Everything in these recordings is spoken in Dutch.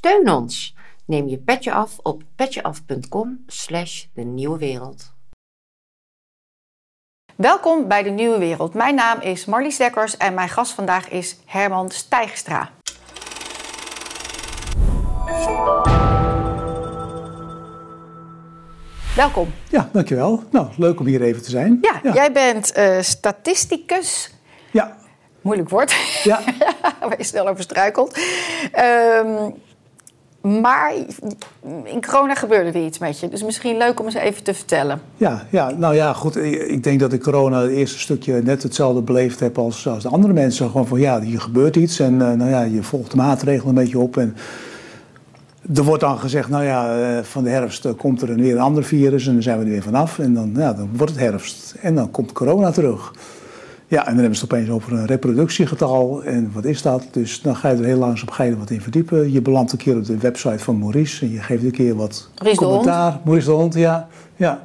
Steun ons. Neem je petje af op petjeaf.com slash de nieuwe wereld. Welkom bij de Nieuwe Wereld. Mijn naam is Marlies Dekkers en mijn gast vandaag is Herman Stijgstra. Welkom. Ja, dankjewel. Nou, leuk om hier even te zijn. Ja, jij bent uh, statisticus. Ja. Moeilijk woord. Ja. Waar je snel over struikelt. Um, maar in corona gebeurde er iets met je. Dus misschien leuk om eens even te vertellen. Ja, ja nou ja, goed. Ik denk dat ik corona het eerste stukje net hetzelfde beleefd heb als, als de andere mensen. Gewoon van ja, hier gebeurt iets. En uh, nou ja, je volgt de maatregelen een beetje op. En er wordt dan gezegd, nou ja, eh, van de herfst eh, komt er weer een ander virus. En dan zijn we er weer vanaf. En dan, ja, dan wordt het herfst. En dan komt corona terug. Ja, en dan hebben ze het opeens over een reproductiegetal. En wat is dat? Dus dan ga je er heel langzaam een wat in verdiepen. Je belandt een keer op de website van Maurice. En je geeft een keer wat Maurice commentaar. De Maurice de Hond, ja. ja.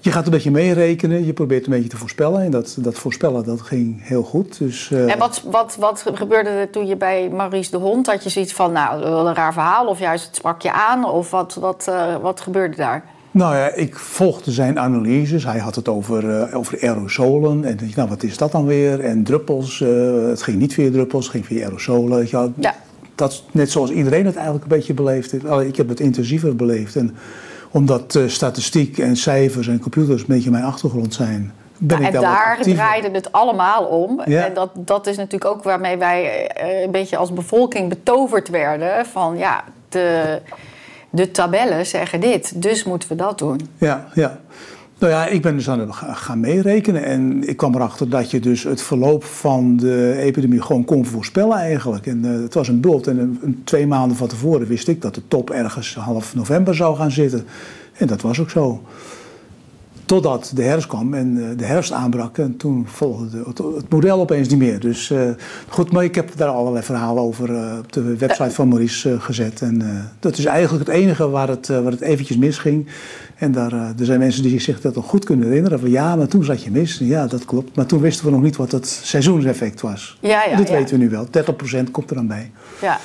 Je gaat een beetje meerekenen. Je probeert een beetje te voorspellen. En dat, dat voorspellen, dat ging heel goed. Dus, uh... En wat, wat, wat gebeurde er toen je bij Maurice de Hond... had je zoiets van, nou, wel een raar verhaal... of juist het sprak je aan? Of wat, wat, uh, wat gebeurde daar? Nou ja, ik volgde zijn analyses. Hij had het over, uh, over aerosolen. En nou, wat is dat dan weer? En druppels. Uh, het ging niet via druppels, het ging via aerosolen. Ja, ja. Dat, net zoals iedereen het eigenlijk een beetje beleefd Ik heb het intensiever beleefd. En omdat uh, statistiek en cijfers en computers een beetje mijn achtergrond zijn... Ben ja, ik en daar, daar draaide het allemaal om. Ja. En dat, dat is natuurlijk ook waarmee wij een beetje als bevolking betoverd werden. Van ja, de de tabellen zeggen dit, dus moeten we dat doen. Ja, ja. Nou ja, ik ben dus aan het gaan meerekenen en ik kwam erachter dat je dus het verloop van de epidemie gewoon kon voorspellen eigenlijk. En uh, het was een bult en twee maanden van tevoren wist ik dat de top ergens half november zou gaan zitten. En dat was ook zo. Totdat de herfst kwam en uh, de herfst aanbrak en toen volgde het, model opeens niet meer. Dus uh, goed, maar ik heb daar allerlei verhalen over uh, op de website van Maurice gezet. En dat is eigenlijk het enige waar het, waar het eventjes misging. En daar, er zijn mensen die zich dat nog goed kunnen herinneren. Van ja, maar toen zat je mis. Ja, dat klopt. Maar toen wisten we nog niet wat het seizoenseffect was. Ja, ja, Dit ja. weten we nu wel. 30% komt er dan bij. Ja.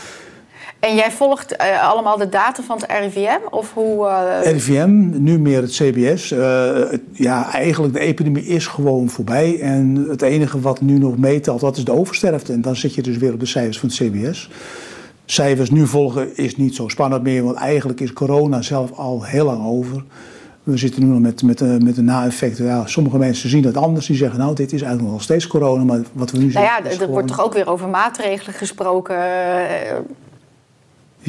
En jij volgt uh, allemaal de data van het RIVM? Of hoe, uh... RIVM, nu meer het CBS. Uh, het, ja, eigenlijk de epidemie is gewoon voorbij. En het enige wat nu nog meetelt, dat is de oversterfte. En dan zit je dus weer op de cijfers van het CBS. Cijfers nu volgen is niet zo spannend meer, want eigenlijk is corona zelf al heel lang over. We zitten nu nog met, met, met de na-effecten. Ja, sommige mensen zien dat anders. Die zeggen, nou, dit is eigenlijk nog steeds corona. Maar wat we nu zien. Nou ja, er gewoon... wordt toch ook weer over maatregelen gesproken.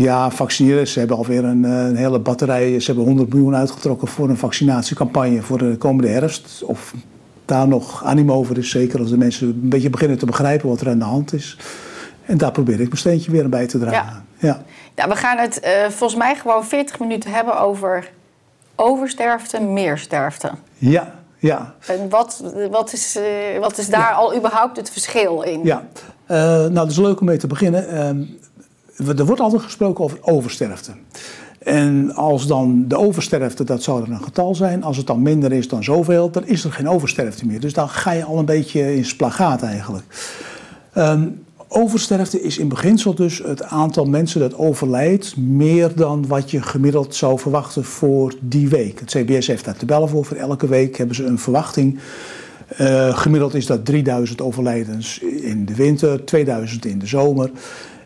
Ja, vaccineren. Ze hebben alweer een, een, hele batterij. Ze hebben 100 miljoen uitgetrokken voor een vaccinatiecampagne voor de komende herfst. Of daar nog animo over is, zeker als de mensen een beetje beginnen te begrijpen wat er aan de hand is. En daar probeer ik mijn steentje weer bij te dragen. Ja. Ja. ja we gaan het uh, volgens mij gewoon 40 minuten hebben over oversterfte, meersterfte. Ja, ja. En wat, wat, is, uh, wat is daar ja. al überhaupt het verschil in? Ja, uh, nou dat is leuk om mee te beginnen. Er wordt altijd gesproken over oversterfte. En als dan de oversterfte, dat zou er een getal zijn. Als het dan minder is dan zoveel, dan is er geen oversterfte meer. Dus dan ga je al een beetje in splagaat eigenlijk. Um, oversterfte is in beginsel dus het aantal mensen dat overlijdt... meer dan wat je gemiddeld zou verwachten voor die week. Het CBS heeft daar tabellen voor. Voor elke week hebben ze een verwachting. Uh, gemiddeld is dat 3000 overlijdens in de winter, 2000 in de zomer...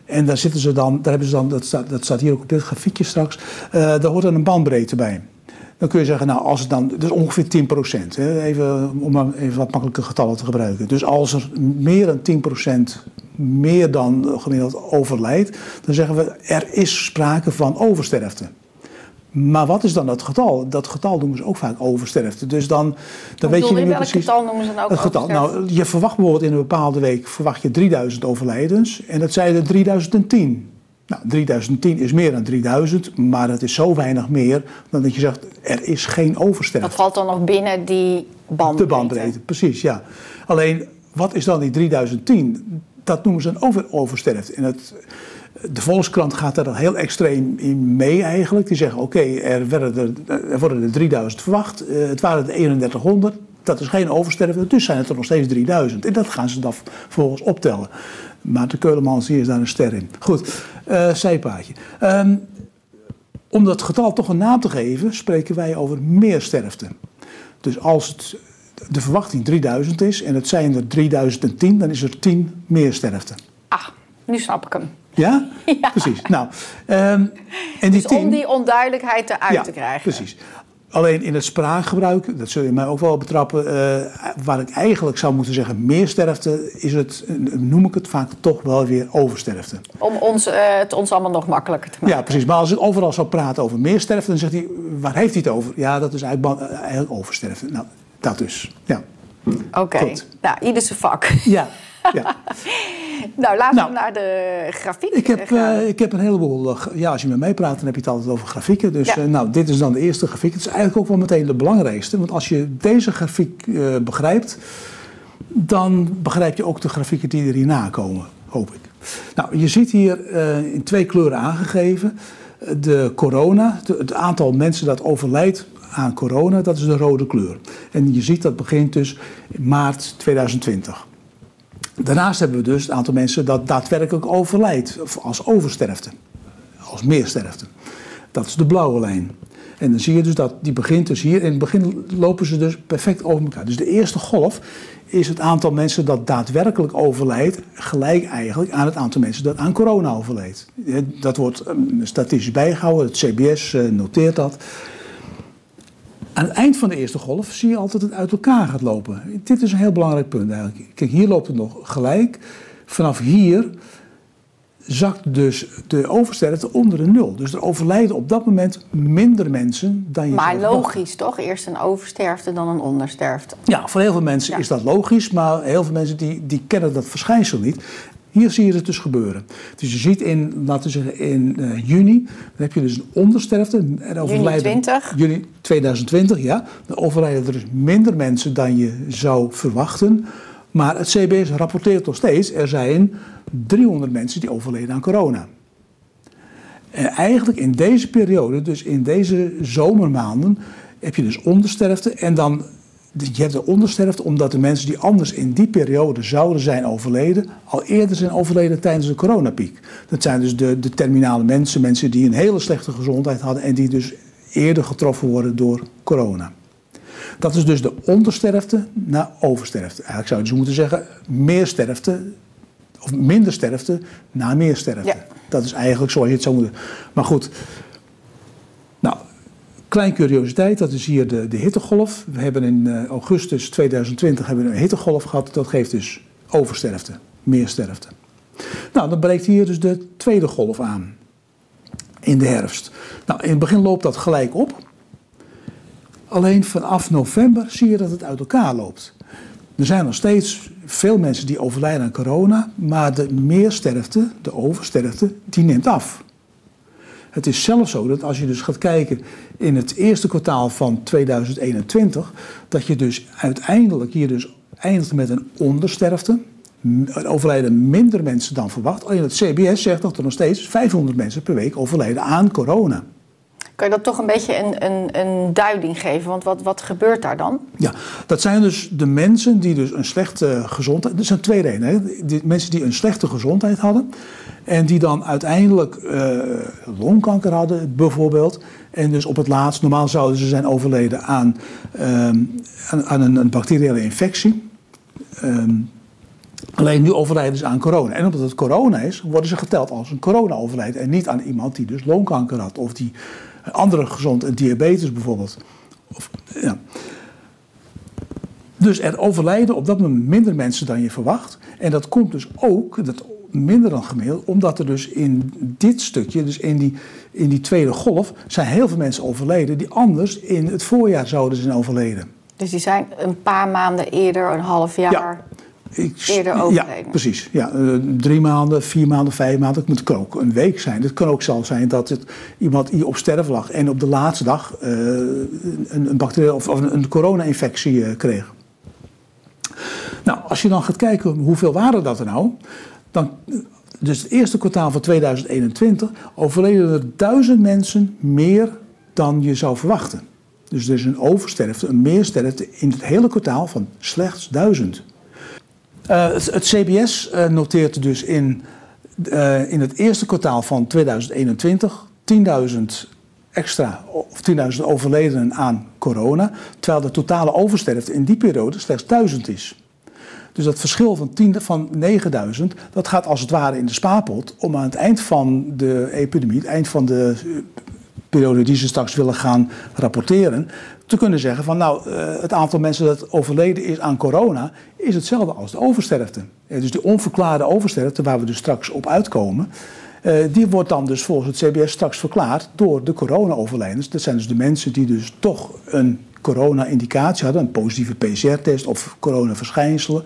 En daar zitten ze dan, daar hebben ze dan, dat staat, dat staat hier ook op dit grafiekje straks, uh, daar hoort dan een bandbreedte bij. Dan kun je zeggen, nou, als het dan, dus ongeveer 10 procent, even, om even wat makkelijke getallen te gebruiken. Dus als er meer dan 10 procent meer dan gemiddeld overlijdt, dan zeggen we, er is sprake van oversterfte. Maar wat is dan dat getal? Dat getal noemen ze ook vaak oversterfte. Dus dan, dan weet je niet welk precies. getal noemen ze dan ook het getal. Nou, je verwacht bijvoorbeeld in een bepaalde week verwacht je 3000 overlijdens en dat zijn er 3010. Nou, 3010 is meer dan 3000, maar dat is zo weinig meer dan dat je zegt er is geen oversterfte. Dat valt dan nog binnen die bandbreedte. De bandbreedte, precies, ja. Alleen, wat is dan die 3010? Dat noemen ze een over oversterfte. En het, de Volkskrant gaat daar heel extreem in mee eigenlijk. Die zeggen, oké, er, er, er, worden er 3000 verwacht. Uh, het waren er 3100. Dat is geen oversterfte, dus zijn het er nog steeds 3000. En dat gaan ze dan vervolgens optellen. Maar de Keulemans hier is daar een ster in. Goed, uh, zijpaadje. Um, om dat getal toch een naam te geven, spreken wij over meer sterfte. Dus als het, de verwachting 3000 is en het zijn er 3010, dan is er 10 meer sterfte. Ah, nu snap ik hem. Ja? ja. Precies. Nou, um, en die dus om die onduidelijkheid eruit ja, te krijgen. Precies. Alleen in het spraakgebruik, dat zul je mij ook wel betrappen, uh, waar ik eigenlijk zou moeten zeggen meer sterfte, is het, noem ik het vaak toch wel weer oversterfte. Om ons, uh, het ons allemaal nog makkelijker te maken. Ja, precies. Maar als ik overal zou praten over meer sterfte, dan zegt hij, waar heeft hij het over? Ja, dat is eigenlijk, eigenlijk oversterfte. Nou, dat dus. Ja. Oké. Okay. Nou, ieder zijn vak. Ja. ja. nou, laten nou, we naar de grafiek ik heb, uh, ik heb een heleboel... Uh, ja, als je met mij praat, dan heb je het altijd over grafieken. Dus ja. uh, nou, dit is dan de eerste grafiek. Het is eigenlijk ook wel meteen de belangrijkste. Want als je deze grafiek begrijpt... dan begrijp je ook de grafieken die er hierna komen, hoop ik. Nou, je ziet hier in twee kleuren aangegeven... de corona, de, het aantal mensen dat overlijdt aan corona, dat is de rode kleur. En je ziet dat begint dus in maart 2020. Daarnaast hebben we dus het aantal mensen dat daadwerkelijk overlijdt als oversterfte, als meersterfte. Dat is de blauwe lijn. En dan zie je dus dat die begint dus hier. In het begin lopen ze dus perfect over elkaar. Dus de eerste golf is het aantal mensen dat daadwerkelijk overlijdt, gelijk eigenlijk aan het aantal mensen dat aan corona overleed. Dat wordt ehm, statistisch bijgehouden, het CBS eh, noteert dat. Aan het eind van de eerste golf zie je altijd dat het uit elkaar gaat lopen. Dit is een heel belangrijk punt eigenlijk. Kijk, hier loopt het nog gelijk. Vanaf hier zakt dus de oversterfte onder de nul. Dus er overlijden op dat moment minder mensen dan je Maar logisch toch? Eerst een oversterfte, dan een ondersterfte. Ja, voor heel veel mensen is dat logisch, maar heel veel mensen die, die kennen dat verschijnsel niet. Hier zie je het dus gebeuren. Dus je ziet in, laten we zeggen, in uh, juni, dan heb je dus een ondersterfte. Er overlijden, juni 20? Juni 2020, ja. Dan overlijden er dus minder mensen dan je zou verwachten. Maar het CBS rapporteert nog steeds, er zijn 300 mensen die overleden aan corona. En eigenlijk in deze periode, dus in deze zomermaanden, heb je dus ondersterfte en dan je hebt de ondersterfte omdat de mensen die anders in die periode zouden zijn overleden, al eerder zijn overleden tijdens de coronapiek. Dat zijn dus de, de terminale mensen, mensen die een hele slechte gezondheid hadden en die dus eerder getroffen worden door corona. Dat is dus de ondersterfte naar oversterfte. Eigenlijk zou je dus moeten zeggen meer sterfte, of minder sterfte naar meer sterfte. Ja. Dat is eigenlijk zoals je het zou moeten. Maar goed, Klein curiositeit, dat is hier de, de hittegolf. We hebben in uh, augustus 2020 hebben we een hittegolf gehad. Dat geeft dus oversterfte, meer sterfte. Nou, dan breekt hier dus de tweede golf aan. In de herfst. Nou, in het begin loopt dat gelijk op. Alleen vanaf november zie je dat het uit elkaar loopt. Er zijn nog steeds veel mensen die overlijden aan corona, maar de meersterfte, de oversterfte, die neemt af. Het is zelfs zo dat als je dus gaat kijken in het eerste kwartaal van 2021, dat je dus uiteindelijk hier dus eindigt met een ondersterfte. Er overlijden minder mensen dan verwacht. Alleen het CBS zegt dat er nog steeds 500 mensen per week overlijden aan corona. Kan je dat toch een beetje een, een, een duiding geven? Want wat, wat gebeurt daar dan? Ja, dat zijn dus de mensen die dus een slechte gezondheid... Er zijn twee redenen. Hè? mensen die een slechte gezondheid hadden... en die dan uiteindelijk uh, longkanker hadden bijvoorbeeld... en dus op het laatst, normaal zouden ze zijn overleden aan, uh, aan, een, een, bacteriële infectie... Um, Alleen nu overlijden ze aan corona. En omdat het corona is, worden ze geteld als een corona-overlijden. En niet aan iemand die dus longkanker had of die andere gezond, diabetes bijvoorbeeld. Of, ja. Dus er overlijden op dat moment minder mensen dan je verwacht. En dat komt dus ook, dat minder dan gemiddeld, omdat er dus in dit stukje, dus in die, in die tweede golf, zijn heel veel mensen overleden die anders in het voorjaar zouden zijn overleden. Dus die zijn een paar maanden eerder, een half jaar. Ja. Ik, eerder overleden. Ja, precies. Ja, uh, drie maanden, vier maanden, vijf maanden. Het kan ook een week zijn. Het kan ook zelfs zijn dat het iemand op sterven lag en op de laatste dag uh, een, een bacterie of, of een, corona-infectie uh, kreeg. Nou, als je dan gaat kijken hoeveel waren dat er nou, dan, dus het eerste kwartaal van 2021 overleden er duizend mensen meer dan je zou verwachten. Dus er is een oversterfte, een meersterfte in het hele kwartaal van slechts 1000. Uh, het, CBS uh, noteert dus in, uh, in het eerste kwartaal van 2021 10.000 extra, of 10.000 overledenen aan corona, terwijl de totale oversterfte in die periode slechts 1000 is. Dus dat verschil van, 10, van 9000, dat gaat als het ware in de spaarpot om aan het eind van de epidemie, het eind van de periode die ze straks willen gaan rapporteren, te kunnen zeggen van nou, het aantal mensen dat overleden is aan corona is hetzelfde als de oversterfte. Dus de onverklaarde oversterfte, waar we dus straks op uitkomen, die wordt dan dus volgens het CBS straks verklaard door de corona-overlijdens. Dat zijn dus de mensen die dus toch een corona-indicatie hadden, een positieve PCR-test of coronaverschijnselen.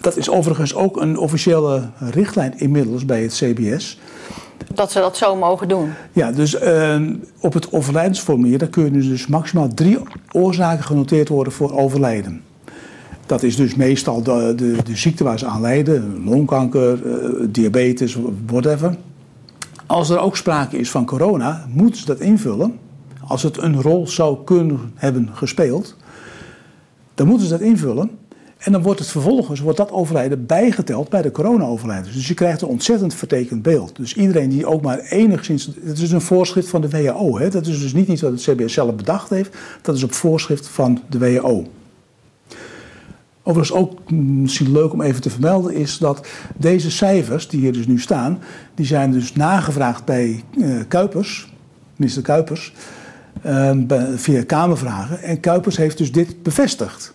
Dat is overigens ook een officiële richtlijn inmiddels bij het CBS. Dat ze dat zo mogen doen? Ja, dus uh, op het overlijdensformulier daar kunnen dus maximaal drie oorzaken genoteerd worden voor overlijden. Dat is dus meestal de, de, de ziekte waar ze aan lijden, longkanker, uh, diabetes, whatever. Als er ook sprake is van corona, moeten ze dat invullen. Als het een rol zou kunnen hebben gespeeld, dan moeten ze dat invullen. En dan wordt het vervolgens, wordt dat overlijden bijgeteld bij de corona-overlijdens. Dus je krijgt een ontzettend vertekend beeld. Dus iedereen die ook maar enigszins... Het is een voorschrift van de WHO. Hè? Dat is dus niet iets wat het CBS zelf bedacht heeft. Dat is op voorschrift van de WHO. Overigens ook misschien leuk om even te vermelden is dat deze cijfers die hier dus nu staan, die zijn dus nagevraagd bij uh, Kuipers, minister Kuipers, uh, via Kamervragen. En Kuipers heeft dus dit bevestigd.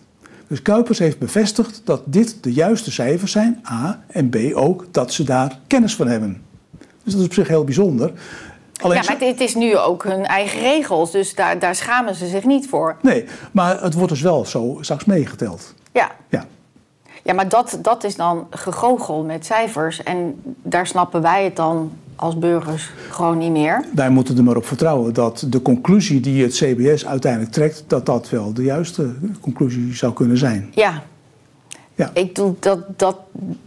Dus Kuipers heeft bevestigd dat dit de juiste cijfers zijn, A, en B ook dat ze daar kennis van hebben. Dus dat is op zich heel bijzonder. Alleen ja, maar dit is nu ook hun eigen regels, dus daar, daar schamen ze zich niet voor. Nee, maar het wordt dus wel zo straks meegeteld. Ja. Ja. Ja, maar dat, dat is dan gegoochel met cijfers. En daar snappen wij het dan als burgers gewoon niet meer. Wij moeten er maar op vertrouwen dat de conclusie die het CBS uiteindelijk trekt, dat dat wel de juiste conclusie zou kunnen zijn. Ja. Ja. Ik doe dat, dat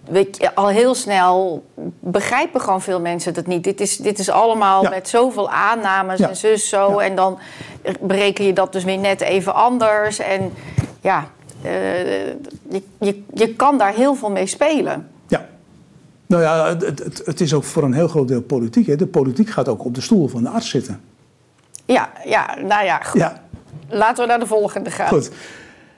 weet je, al heel snel begrijpen gewoon veel mensen dat niet. Dit is, dit is allemaal Ja. met zoveel aannames Ja. en zus zo. En dan bereken je dat dus weer net even anders. En ja, eh, je, je, je kan daar heel veel mee spelen. Nou ja, het, het, het is ook voor een heel groot deel politiek. Hè. De politiek gaat ook op de stoel van de arts zitten. Ja, ja nou ja, goed. Ja, Laten we naar de volgende gaan. goed.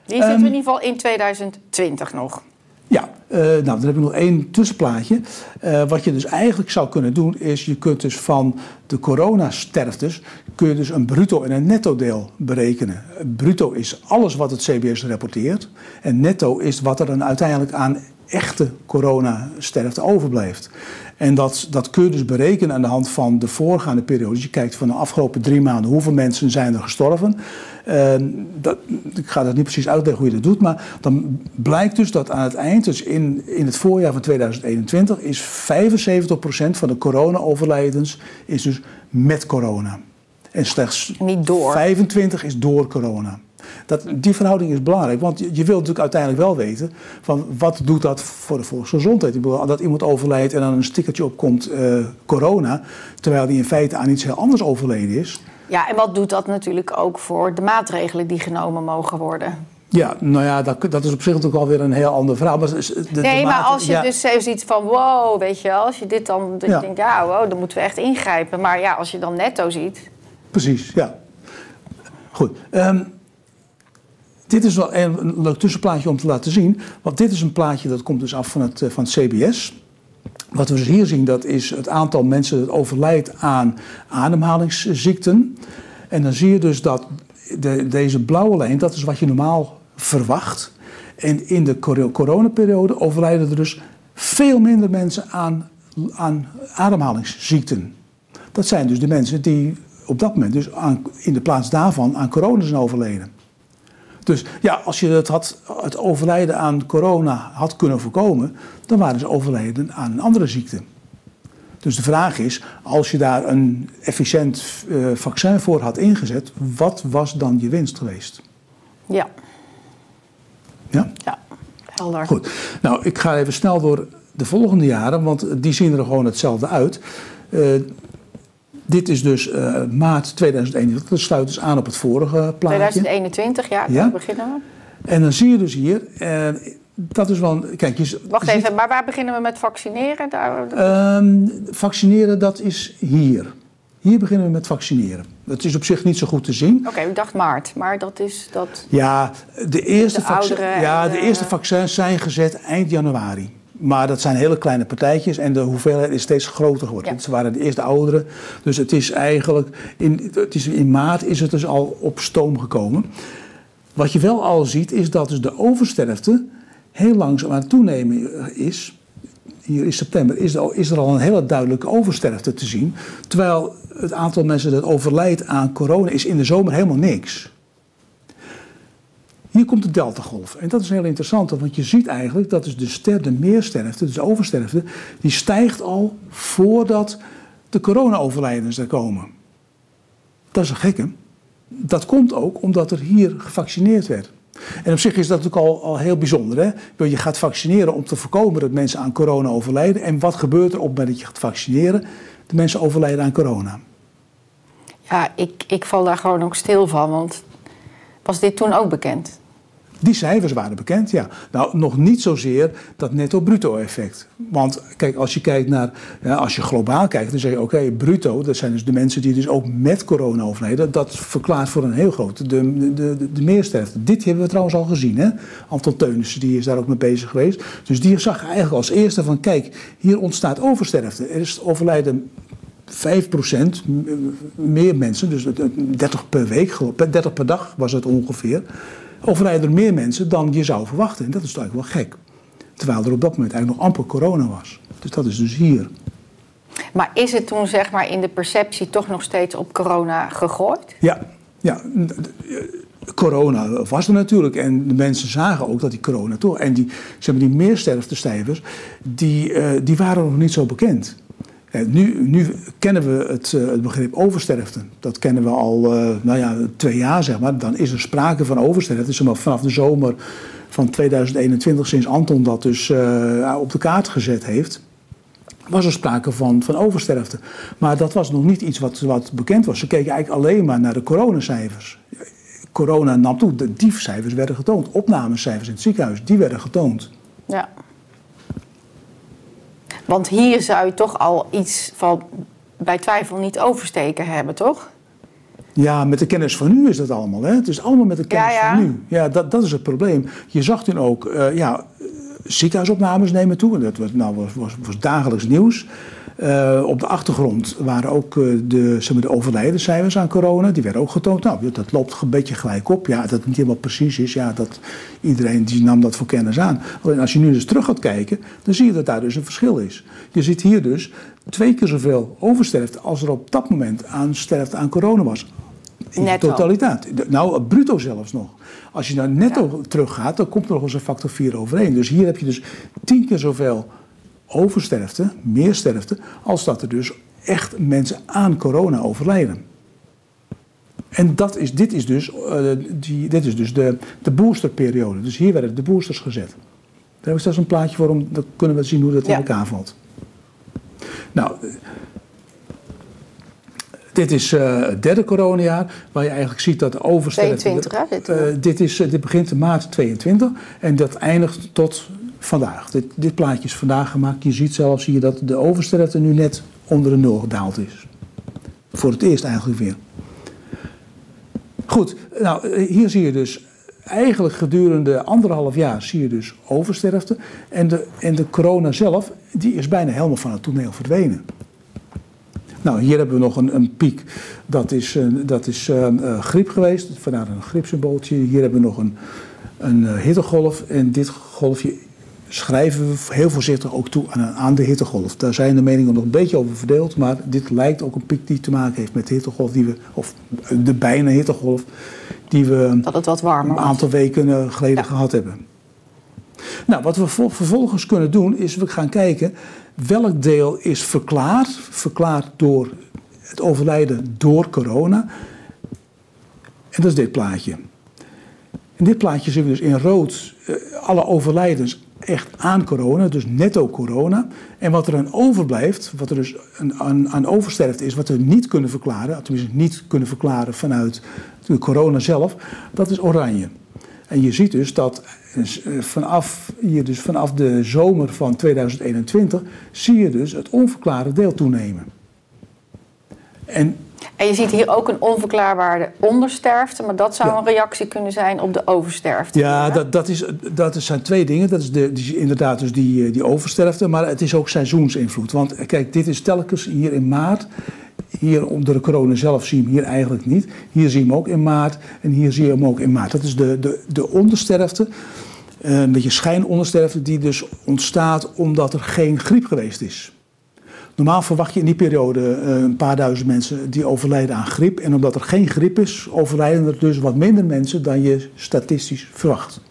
Die zitten Ehm, we in ieder geval in 2020 nog. Ja, eh, nou dan heb ik nog één tussenplaatje. Eh, wat je dus eigenlijk zou kunnen doen is, je kunt dus van de coronasterftes, kun je dus een bruto en een netto deel berekenen. Bruto is alles wat het CBS rapporteert en netto is wat er dan uiteindelijk aan echte coronasterfte overblijft. En dat, dat kun je dus berekenen aan de hand van de voorgaande periodes. Je kijkt van de afgelopen drie maanden hoeveel mensen zijn er gestorven. Eh, dat, ik ga dat niet precies uitleggen hoe je dat doet, maar dan blijkt dus dat aan het eind, dus in, in het voorjaar van 2021, is 75% van de corona-overlijdens is dus met corona. En slechts Niet door. 25 is door corona. Dat, die verhouding is belangrijk, want je, je wilt natuurlijk uiteindelijk wel weten van wat doet dat voor de volksgezondheid. Ik bedoel, dat iemand overlijdt en dan een stickertje opkomt eh, corona, terwijl die in feite aan iets heel anders overleden is. Ja, en wat doet dat natuurlijk ook voor de maatregelen die genomen mogen worden? Ja, nou ja, dat, dat is op zich natuurlijk alweer een heel ander verhaal. Maar de- de nee, maar als je ja, dus even ziet van wow, weet je wel, als je dit dan, dat Ja. je denkt, ja, wow, dan moeten we echt ingrijpen. Maar ja, als je dan netto ziet, Precies, ja. Goed. ehm, dit is wel een, leuk tussenplaatje om te laten zien. Want dit is een plaatje dat komt dus af van het, eh, van het CBS. Wat we dus hier zien, dat is het aantal mensen dat overlijdt aan ademhalingsziekten. En dan zie je dus dat de, deze blauwe lijn, dat is wat je normaal verwacht. En in de cor- coronaperiode overlijden er dus veel minder mensen aan, aan ademhalingsziekten. Dat zijn dus de mensen die op dat moment dus in de plaats daarvan aan corona zijn overleden. Dus ja, als je het, had, het overlijden aan corona had kunnen voorkomen, dan waren ze overleden aan een andere ziekte. Dus de vraag is, als je daar een efficiënt eh, vaccin voor had ingezet, wat was dan je winst geweest? ja, Ja? ja, helder. Goed. Nou, ik ga even snel door de volgende jaren, want die zien er gewoon hetzelfde uit. Eh, Dit is dus uh, maart 2021. Dat sluit dus aan op het vorige plaatje. 2021, ja, daar beginnen we. En dan zie je dus hier, uh, dat is wel. Kijk, je, Wacht even, maar waar beginnen we met vaccineren? Daar... Uh, vaccineren, dat is hier. Hier beginnen we met vaccineren. Dat is op zich niet zo goed te zien. Oké, okay, ik dacht maart, maar dat is dat. Ja, de eerste, de vaccin, ja, de eerste vaccins zijn gezet eind januari. Maar dat zijn hele kleine partijtjes en de hoeveelheid is steeds groter geworden. Ja. Ze waren de eerste ouderen. Dus het is eigenlijk, in, het is, in maart is het dus al op stoom gekomen. Wat je wel al ziet is dat dus de oversterfte heel langzaam aan het toenemen is. Hier in september is er, is er al een hele duidelijke oversterfte te zien. Terwijl het aantal mensen dat overlijdt aan corona is in de zomer helemaal niks. Hier komt de deltagolf. En dat is heel interessant, want je ziet eigenlijk dat dus de, ster, de meersterfte, dus de oversterfte, die stijgt al voordat de corona-overlijdens er komen. Dat is een gekke. Dat komt ook omdat er hier gevaccineerd werd. En op zich is dat natuurlijk al, al heel bijzonder. Hè? Je gaat vaccineren om te voorkomen dat mensen aan corona overlijden. En wat gebeurt er op het moment dat je gaat vaccineren? De mensen overlijden aan corona. Ja, ik, ik val daar gewoon ook stil van. Want was dit toen ook bekend? Die cijfers waren bekend, ja. Nou, nog niet zozeer dat netto-bruto-effect. Want kijk, als je kijkt naar, als je globaal kijkt, dan zeg je oké, bruto, dat zijn dus de mensen die dus ook met corona overleden. Dat verklaart voor een heel groot de, de, de, de meersterfte. Dit hebben we trouwens al gezien, hè. Anton Teunissen, die is daar ook mee bezig geweest. Dus die zag eigenlijk als eerste van, kijk, hier ontstaat oversterfte. Er is overlijden 5% meer mensen, dus 30 per week, 30 per dag was het ongeveer overlijden er meer mensen dan je zou verwachten. En dat is eigenlijk wel gek. Terwijl er op dat moment eigenlijk nog amper corona was. Dus dat is dus hier. Maar is het toen zeg maar in de perceptie toch nog steeds op corona gegooid? Ja, ja. Corona was er natuurlijk en de mensen zagen ook dat die corona toch. En die, zeg maar, die meersterftecijfers, die, uh, die waren nog niet zo bekend. Nu, nu, kennen we het, eh, het, begrip oversterfte. Dat kennen we al uh, nou ja, twee jaar, zeg maar. Dan is er sprake van oversterfte. Zeg maar, vanaf de zomer van 2021, sinds Anton dat dus op de kaart gezet heeft, was er sprake van, van oversterfte. Maar dat was nog niet iets wat, wat bekend was. Ze keken eigenlijk alleen maar naar de coronacijfers. Corona nam toe, de diefcijfers werden getoond. Opnamecijfers in het ziekenhuis, die werden getoond. Ja. Want hier zou je toch al iets van bij twijfel niet oversteken hebben, toch? Ja, met de kennis van nu is dat allemaal. Hè? Het is allemaal met de kennis van nu. Ja, dat, dat is het probleem. Je zag toen ook, uh, ja, ziekenhuisopnames nemen toe. Dat was, nou, was, was, was dagelijks nieuws. Uh, op de achtergrond waren ook uh, de, zeg maar, de overlijdenscijfers aan corona. Die werden ook getoond. Nou, dat loopt een beetje gelijk op. Ja, dat het niet helemaal precies is. Ja, dat, iedereen die nam dat voor kennis aan. Alleen als je nu dus terug gaat kijken, dan zie je dat daar dus een verschil is. Je ziet hier dus twee keer zoveel oversterfte als er op dat moment aan sterfte aan corona was. In netto. totaliteit. Nou, bruto zelfs nog. Als je naar netto ja. teruggaat, dan komt er nog eens een factor 4 overheen. Dus hier heb je dus tien keer zoveel oversterfte, meer sterfte, als dat er dus echt mensen aan corona overlijden. En dat is, dit is dus, uh, die, dit is dus de, de boosterperiode. Dus hier werden de boosters gezet. Daar hebben we straks een plaatje voor, om, dan kunnen we zien hoe dat ja. in elkaar valt. Nou, dit is uh, het derde coronajaar, waar je eigenlijk ziet dat de oversterfte... 22, hè? Dit, uh, dit, is, dit begint in maart 22 en dat eindigt tot vandaag. Dit, dit plaatje is vandaag gemaakt. Je ziet zelfs hier dat de oversterfte nu net onder de nul gedaald is. Voor het eerst eigenlijk weer. Goed, nou hier zie je dus eigenlijk gedurende anderhalf jaar zie je dus oversterfte. En de, en de corona zelf, die is bijna helemaal van het toneel verdwenen. Nou, hier hebben we nog een, een piek. Dat is, dat is uh, griep geweest, vandaar een griepsymbooltje. Hier hebben we nog een, een hittegolf. En dit golfje schrijven we heel voorzichtig ook toe aan, aan, de hittegolf. Daar zijn de meningen nog een beetje over verdeeld, maar dit lijkt ook een piek die te maken heeft met de hittegolf die we, of de bijna hittegolf, die we dat het wat warmer een aantal weken eh, geleden ja. gehad hebben. Nou, wat we vervolgens kunnen doen, is we gaan kijken welk deel is verklaard, verklaard door het overlijden door corona. En dat is dit plaatje. In dit plaatje zien we dus in rood uh, alle overlijdens echt aan corona, dus netto corona. En wat er dan overblijft, wat er dus aan, aan oversterfte is, wat we niet kunnen verklaren, tenminste niet kunnen verklaren vanuit de corona zelf, dat is oranje. En je ziet dus dat eh, vanaf, hier dus vanaf de zomer van 2021 zie je dus het onverklaarde deel toenemen. En en je ziet hier ook een onverklaarbare ondersterfte, maar dat zou een reactie kunnen zijn op de oversterfte. Ja, dat, dat, is, dat zijn twee dingen. Dat is de, die, inderdaad dus die, eh, die oversterfte, maar het is ook seizoensinvloed. Want eh, kijk, dit is telkens hier in maart. Hier onder de corona zelf zie je hem hier eigenlijk niet. Hier zie je hem ook in maart en hier zie je hem ook in maart. Dat is de, de, de ondersterfte, eh, een beetje schijnondersterfte, die dus ontstaat omdat er geen griep geweest is. Normaal verwacht je in die periode eh, een paar duizend mensen die overlijden aan griep. En omdat er geen griep is, overlijden er dus wat minder mensen dan je statistisch verwacht.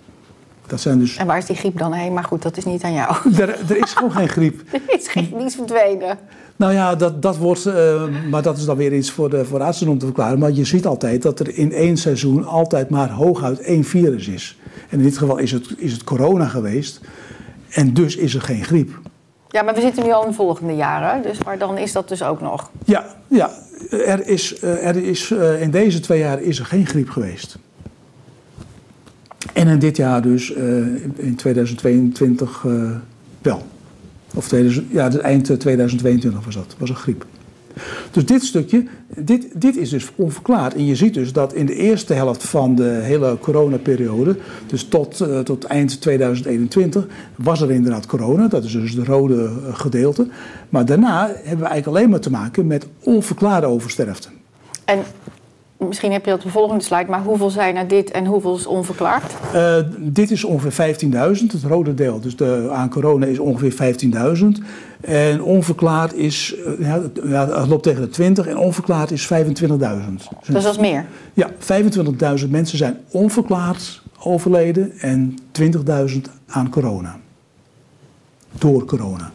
Dat zijn dus... En waar is die griep dan heen? Maar goed, dat is niet aan jou. Er, er is gewoon geen griep. er is geen, niets verdwenen. Nou ja, dat, dat wordt, uh, maar dat is dan weer iets voor de, voor de artsen om te verklaren. Maar je ziet altijd dat er in één seizoen altijd maar hooguit één virus is. En in dit geval is het, is het corona geweest. En dus is er geen griep. Ja, maar we zitten nu al in de volgende jaren, dus, maar dan is dat dus ook nog. Ja, ja. Er is, eh, er is, eh, in deze twee jaar is er geen griep geweest. En in dit jaar dus, eh, in 2022 wel. Of 2000, ja, eind 2022 was dat, was een griep. Dus dit stukje, dit, dit is dus onverklaard. En je ziet dus dat in de eerste helft van de hele coronaperiode, dus tot, uh, tot eind 2021, was er inderdaad corona. Dat is dus de rode eh, gedeelte. Maar daarna hebben we eigenlijk alleen maar te maken met onverklaarde oversterfte. En Misschien heb je dat op de volgende slide, maar hoeveel zijn er dit en hoeveel is onverklaard? Uh, dit is ongeveer 15.000, het rode deel. Dus de, aan corona is ongeveer 15.000. En onverklaard is, uh, ja, het loopt tegen de 20 en onverklaard is 25.000. Dus dat is meer? Ja, 25.000 mensen zijn onverklaard overleden en 20.000 aan corona. Door corona.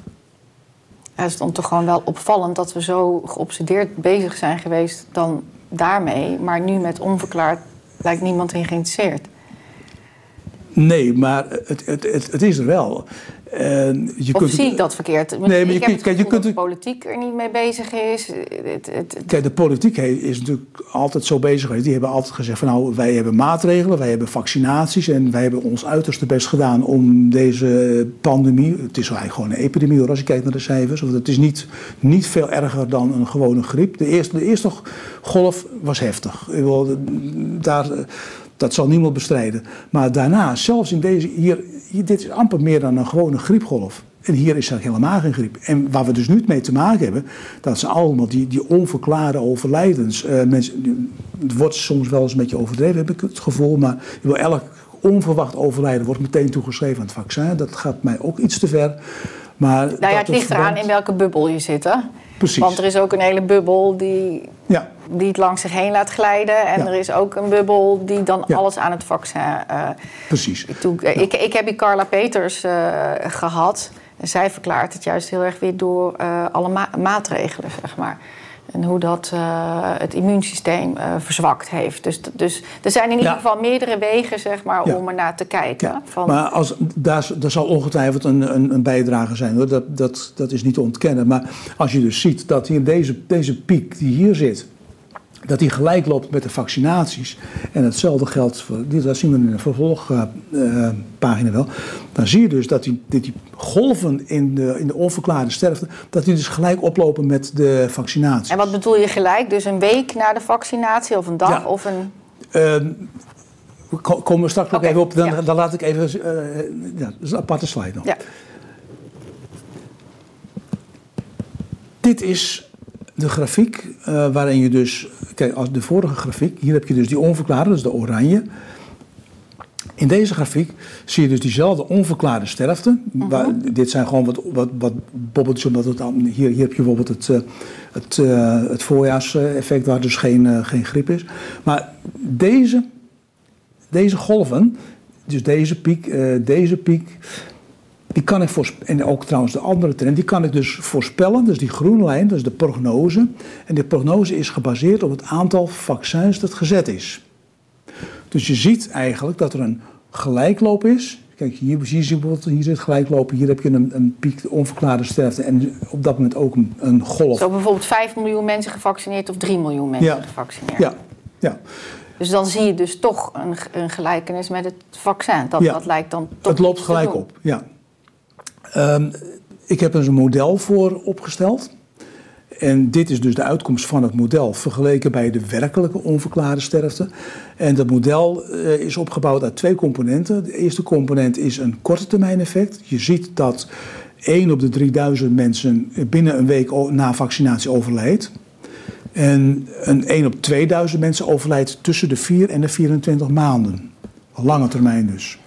Ja, het is dan toch gewoon wel opvallend dat we zo geobsedeerd bezig zijn geweest dan daarmee, maar nu met onverklaard lijkt niemand in geïnteresseerd. Nee, maar het, het, het, het is er wel. Je of kunt zie ik dat verkeerd? Nee, maar je, kijk, je kunt de politiek er niet mee bezig is. Kijk, de politiek is natuurlijk altijd zo bezig geweest. Die hebben altijd gezegd van nou, wij hebben maatregelen, wij hebben vaccinaties en wij hebben ons uiterste best gedaan om deze pandemie. Het is eigenlijk gewoon een epidemie hoor, als je kijkt naar de cijfers. Want het is niet, niet veel erger dan een gewone griep. De eerste, de eerste golf was heftig. Daar dat zal niemand bestrijden. Maar daarna, zelfs in deze, hier, dit is amper meer dan een gewone griepgolf. En hier is er helemaal geen griep. En waar we dus nu mee te maken hebben, dat zijn allemaal die, die onverklaarde overlijdens. Uh, mensen, het wordt soms wel eens een beetje overdreven, heb ik het gevoel. Maar elk onverwacht overlijden wordt meteen toegeschreven aan het vaccin. Dat gaat mij ook iets te ver. Maar nou ja, het ligt eraan in welke bubbel je zit. Hè? Precies. Want er is ook een hele bubbel die, ja. die het langs zich heen laat glijden. En er is ook een bubbel die dan alles aan het vaccin... Uh, Precies. ik, ik heb die Carla Peters uh, gehad. En zij verklaart het juist heel erg weer door uh, alle ma maatregelen, zeg maar. En hoe dat uh, het immuunsysteem uh, verzwakt heeft. Dus, dus er zijn in ieder geval meerdere wegen zeg maar, om er naar te kijken. Ja. Van... Maar als, daar, daar zal ongetwijfeld een, een, een bijdrage zijn. Hoor. Dat, dat, dat is niet te ontkennen. Maar als je dus ziet dat hier deze, deze piek die hier zit dat die gelijk loopt met de vaccinaties. En hetzelfde geldt voor, dat zien we in de vervolgpagina wel. Dan zie je dus dat die, die golven in de, in de onverklaarde sterfte, dat die dus gelijk oplopen met de vaccinatie. En wat bedoel je gelijk? Dus een week na de vaccinatie of een dag of een. Uh, komen we straks nog even op, dan, dan laat ik even. Uh, ja, dat is een aparte slide nog. Ja. Dit is de grafiek uh, waarin je dus, kijk, als de vorige grafiek, hier heb je dus die onverklaarde, dus de oranje. In deze grafiek zie je dus diezelfde onverklaarde sterfte. Mhm. waar, dit zijn gewoon wat, wat, wat bobbeltjes, omdat het hier, hier heb je bijvoorbeeld het, uh, het, uh, het voorjaarseffect waar dus geen, geen griep is. Maar deze, deze golven, dus deze piek, deze piek, die kan ik voorspellen, en ook trouwens de andere trend, die kan ik dus voorspellen. Dus die groene lijn, dat is de prognose. En die prognose is gebaseerd op het aantal vaccins dat gezet is. Dus je ziet eigenlijk dat er een gelijkloop is. Kijk, hier, zie je bijvoorbeeld, hier zit gelijklopen, hier heb je een, een piek onverklaarde sterfte en op dat moment ook een, een golf. Zo bijvoorbeeld 5 miljoen mensen gevaccineerd of 3 miljoen mensen Ja. gevaccineerd. Ja, ja. Dus dan zie je dus toch een, een gelijkenis met het vaccin. Dat, Ja. dat lijkt dan toch het loopt gelijk op. Ja. Ehm, ik heb er een model voor opgesteld. En dit is dus de uitkomst van het model vergeleken bij de werkelijke onverklaarde sterfte. En dat model eh, is opgebouwd uit twee componenten. De eerste component is een korte termijn effect. Je ziet dat 1 op de 3000 mensen binnen een week na vaccinatie overlijdt. En een 1 op 2000 mensen overlijdt tussen de 4 en de 24 maanden. Lange termijn dus.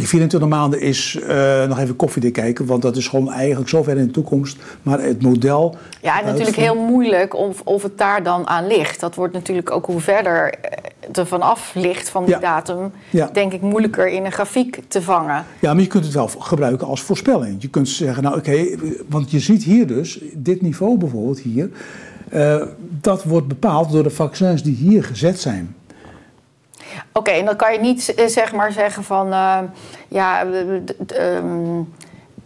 Die 24 maanden is eh, nog even koffiedik kijken, want dat is gewoon eigenlijk zo ver in de toekomst. Maar het model. Ja, en natuurlijk heel moeilijk of, of het daar dan aan ligt. Dat wordt natuurlijk ook hoe verder eh, er vanaf ligt van die Ja. datum, Ja. denk ik moeilijker in een grafiek te vangen. Ja, maar je kunt het wel gebruiken als voorspelling. Je kunt zeggen, nou oké, want je ziet hier dus, dit niveau bijvoorbeeld hier, eh, dat wordt bepaald door de vaccins die hier gezet zijn. Oké, en dan kan je niet eh, zeg maar zeggen van eh, ja, eh, ehm,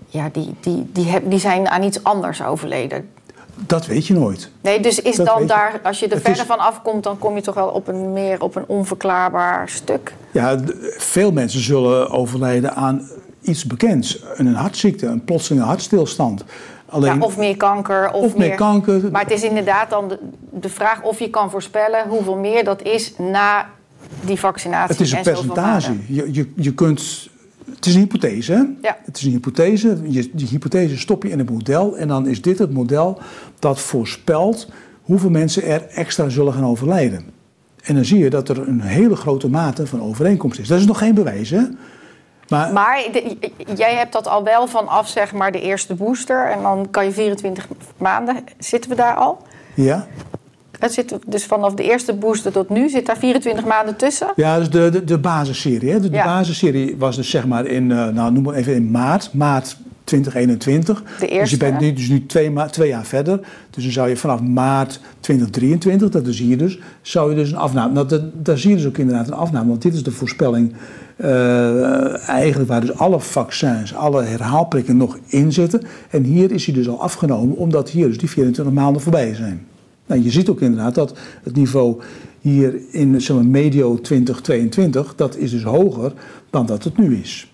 ja die, die, die, heb, die zijn aan iets anders overleden. Dat weet je nooit. Nee, dus is Dat dan daar, als je er verder is- van afkomt, dan kom je toch wel op een meer op een onverklaarbaar stuk. Ja, veel mensen zullen overlijden aan iets bekends. Een hartziekte, een plotselinge hartstilstand. Alleen, Ja, of meer kanker. Of, of meer kanker. Maar het is inderdaad dan de, de vraag of je kan voorspellen hoeveel meer dat is na die vaccinatie. Het is een percentage. Je, je, je kunt. Het is een hypothese. Hè? Ja. Het is een hypothese. Je, die hypothese stop je in het model. En dan is dit het model dat voorspelt hoeveel mensen er extra zullen gaan overlijden. En dan zie je dat er een hele grote mate van overeenkomst is. Dat is nog geen bewijs, hè? Maar, Maar de- jij hebt dat al wel vanaf zeg maar de eerste booster. En dan kan je 24 maanden. Zitten we daar al? ja? Zit dus vanaf de eerste booster tot nu zit daar 24 maanden tussen. Ja, dus de, de, de basisserie. Hè? De, de Ja. basisserie was dus zeg maar in, eh, nou noem maar even in maart, maart 2021. De Dus je eerste, bent nu, dus nu twee, ma- twee jaar verder. Dus dan zou je vanaf maart 2023, dat zie je dus, zou je dus een afname. Nou, dat, daar zie je dus ook inderdaad een afname, want dit is de voorspelling eh, eigenlijk waar dus alle vaccins, alle herhaalprikken nog in zitten. En hier is hij dus al afgenomen, omdat hier dus die 24 maanden voorbij zijn. Nou, je ziet ook inderdaad dat het niveau hier in zeg maar, medio 2022, dat is dus hoger dan dat het nu is.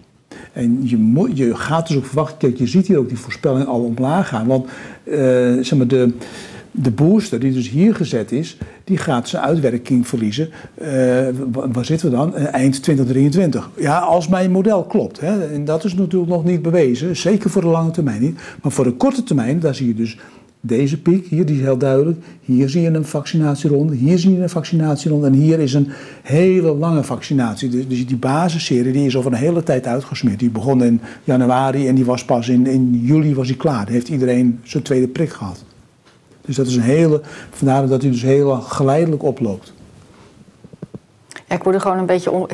En je, je gaat dus ook verwachten, kijk, je ziet hier ook die voorspelling al omlaag gaan. Want eh, zeg maar de, de booster die dus hier gezet is, die gaat zijn uitwerking verliezen. Eh, wa- waar zitten we dan? Eh, eind 2023. Ja, als mijn model klopt. Hè, en dat is natuurlijk nog niet bewezen. Zeker voor de lange termijn niet. Maar voor de korte termijn, daar zie je dus deze piek, hier die is heel duidelijk. Hier zie je een vaccinatieronde, hier zie je een vaccinatieronde en hier is een hele lange vaccinatie. Dus, dus die basisserie die is over een hele tijd uitgesmeerd. Die begon in januari en die was pas in, in juli was die klaar. Heeft iedereen zijn tweede prik gehad. Dus dat is een hele, vandaar dat hij dus heel geleidelijk oploopt. Ja, ik word er gewoon een beetje. On...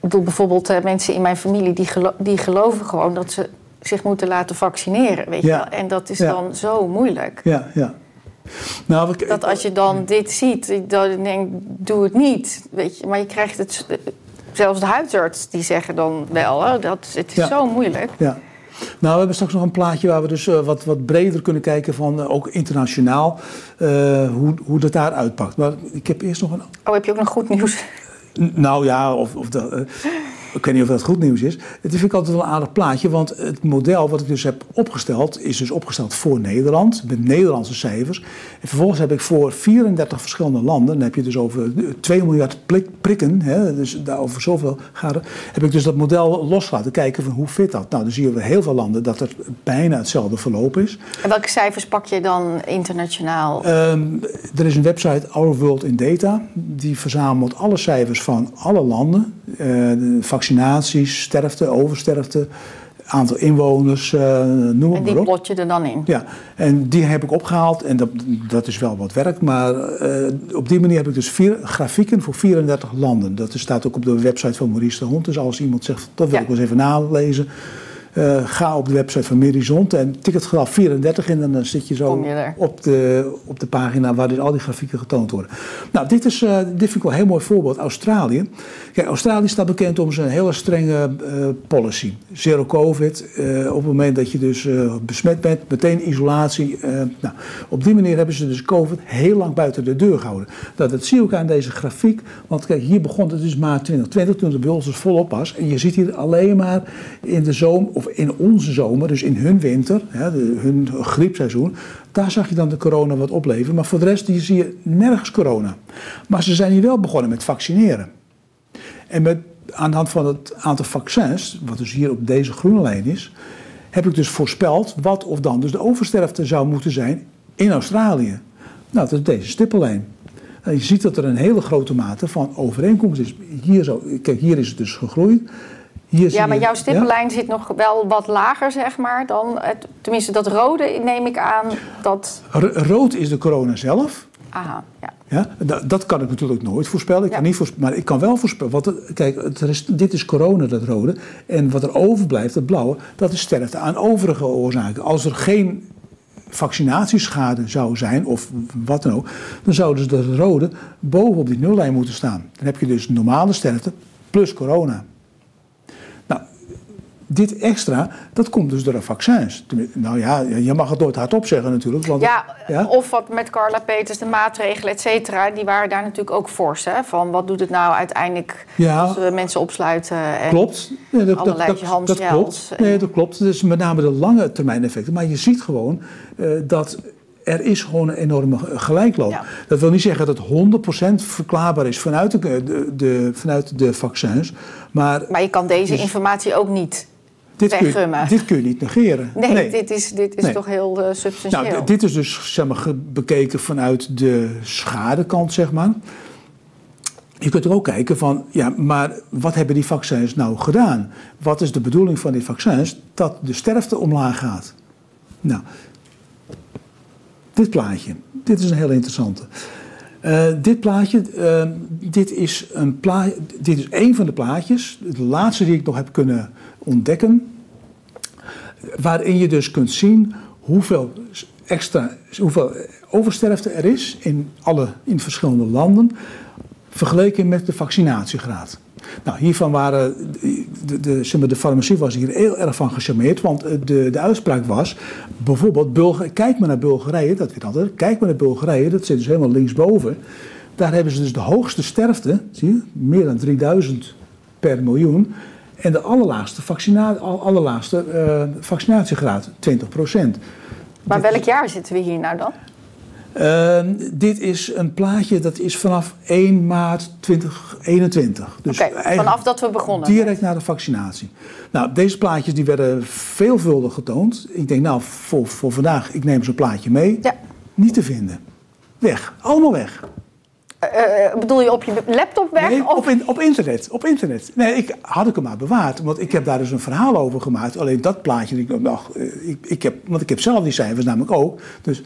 Ik bedoel, bijvoorbeeld eh, mensen in mijn familie die, gelo- die geloven gewoon dat ze zich moeten laten vaccineren. Weet je wel? En dat is dan zo moeilijk. Ja, ja. Nou, Dat als je dan dit ziet, dan denk doe het niet. Weet je? Maar je krijgt het. Zelfs de huisarts die zeggen dan wel, hè, dat, het is Ja. zo moeilijk. Ja. Nou, we hebben straks nog een plaatje waar we dus eh, wat, wat breder kunnen kijken van eh, ook internationaal eh, hoe, hoe dat daar uitpakt. Maar ik heb eerst nog een Oh, heb je ook nog goed nieuws? N- Nou ja, of, of dat, ik weet niet of dat goed nieuws is. Het vind ik altijd wel een aardig plaatje, want het model wat ik dus heb opgesteld, is dus opgesteld voor Nederland, met Nederlandse cijfers. En vervolgens heb ik voor 34 verschillende landen, dan heb je dus over 2 miljard prik- prikken, hè, dus daar over zoveel gaat het, heb ik dus dat model los laten kijken van hoe fit dat. Nou, dan zie je bij heel veel landen dat er bijna hetzelfde verloop is. En welke cijfers pak je dan internationaal? Ehm, er is een website Our World in Data. Die verzamelt alle cijfers van alle landen. Eh, de vaccinaties, sterfte, oversterfte, aantal inwoners, eh, noem en die maar op. plot je er dan in. Ja, en die heb ik opgehaald en dat, dat is wel wat werk. Maar eh, op die manier heb ik dus vier grafieken voor 34 landen. Dat staat ook op de website van Maurice de Hond. Dus als iemand zegt, dat wil Ja. ik wel eens even nalezen. Eh, ga op de website van Merizont en tik het getal 34 in en dan zit je zo je op, de, op de pagina waar dus al die grafieken getoond worden. Nou, dit, is, eh, dit vind ik wel een heel mooi voorbeeld. Australië. Kijk, Australië staat bekend om zijn hele strenge eh, policy. Zero COVID. eh, op het moment dat je dus eh, besmet bent, meteen isolatie. eh, nou, op die manier hebben ze dus COVID heel lang buiten de deur gehouden. Nou, dat zie je ook aan deze grafiek. Want kijk, hier begon het dus maart 2020 toen ons dus volop was. En je ziet hier alleen maar in de zomer, of in onze zomer, dus in hun winter, hè, de- hun griepseizoen. Daar zag je dan de corona wat opleveren. Maar voor de rest zie je nergens corona. Maar ze zijn hier wel begonnen met vaccineren. En met, aan de hand van het aantal vaccins, wat dus hier op deze groene lijn is, heb ik dus voorspeld wat of dan dus de oversterfte zou moeten zijn in Australië. Nou, dat is deze stippellijn. Je ziet dat er een hele grote mate van overeenkomst is. Hier zo, kijk, hier is het dus gegroeid. Hier Ja, maar jouw stippenlijn zit nog wel wat lager, zeg maar, dan het, tenminste dat rode neem ik aan dat. Rood is de corona zelf. Aha, ja. Ja, da- dat kan ik natuurlijk nooit voorspellen. Ik Ja. kan niet maar ik kan wel voorspellen. Kijk, het is, dit is corona, dat rode. En wat er overblijft, dat blauwe, dat is sterfte aan overige oorzaken. Als er geen vaccinatieschade zou zijn, of wat dan ook, dan zou dus de rode bovenop die nullijn moeten staan. Dan heb je dus normale sterfte plus corona. Dit extra, dat komt dus door de vaccins. Nou ja, je mag het nooit hardop zeggen natuurlijk. Want Ja, Ja? of wat met Carla Peters, de maatregelen, et cetera, die waren daar natuurlijk ook fors. Hè? Van wat doet het nou uiteindelijk Ja. als we mensen opsluiten? En Klopt. Nee, dat, dat, dat, klopt. Nee, dat klopt. Dus met name de lange termijn effecten. Maar je ziet gewoon eh, dat er is gewoon een enorme gelijkloop. Ja. Dat wil niet zeggen dat het 100% verklaarbaar is vanuit de, de, de- vanuit de vaccins. Maar Maar je kan deze Dus- informatie ook niet. Dit kun, dit kun je niet negeren. Nee, dit is, dit is Nee. toch heel eh, substantieel. Nou, dit is dus zeg maar, bekeken vanuit de schadekant, zeg maar. Je kunt er ook kijken van, ja, maar wat hebben die vaccins nou gedaan? Wat is de bedoeling van die vaccins? Dat de sterfte omlaag gaat. Nou, dit plaatje, dit is een heel interessante. Eh, dit plaatje, eh, dit, is een pla dit is een van de plaatjes, de laatste die ik nog heb kunnen ontdekken, waarin je dus kunt zien hoeveel extra, hoeveel oversterfte er is in, alle, in verschillende landen, vergeleken met de vaccinatiegraad. Nou, hiervan waren de, de, maar, de farmacie was hier heel erg van gecharmeerd, want eh, de, de uitspraak was bijvoorbeeld, kijk maar naar Bulgarije, dat weet altijd, kijk maar naar Bulgarije, dat zit dus helemaal linksboven. Daar hebben ze dus de hoogste sterfte, zie je, meer dan 3000 per miljoen. En de allerlaagste, vaccina allerlaagste eh, vaccinatiegraad, 20% maar welk jaar zitten we hier nou dan? Ehm, dit is een plaatje dat is vanaf 1 maart 2021. Dus vanaf dat we begonnen. Direct na de vaccinatie. Nou, deze plaatjes die werden veelvuldig getoond. Ik denk, nou, voor, voor vandaag, ik neem zo'n plaatje mee. Ja. Niet te vinden. Weg. Allemaal weg. Eh, eh, bedoel je op je laptop weg? Nee, of... op, in- op internet. Op internet. Nee, ik had ik hem maar bewaard. Want ik heb daar dus een verhaal over gemaakt. Alleen dat plaatje, ik, nou, ik, ik heb, want ik heb zelf die cijfers namelijk ook. Dus,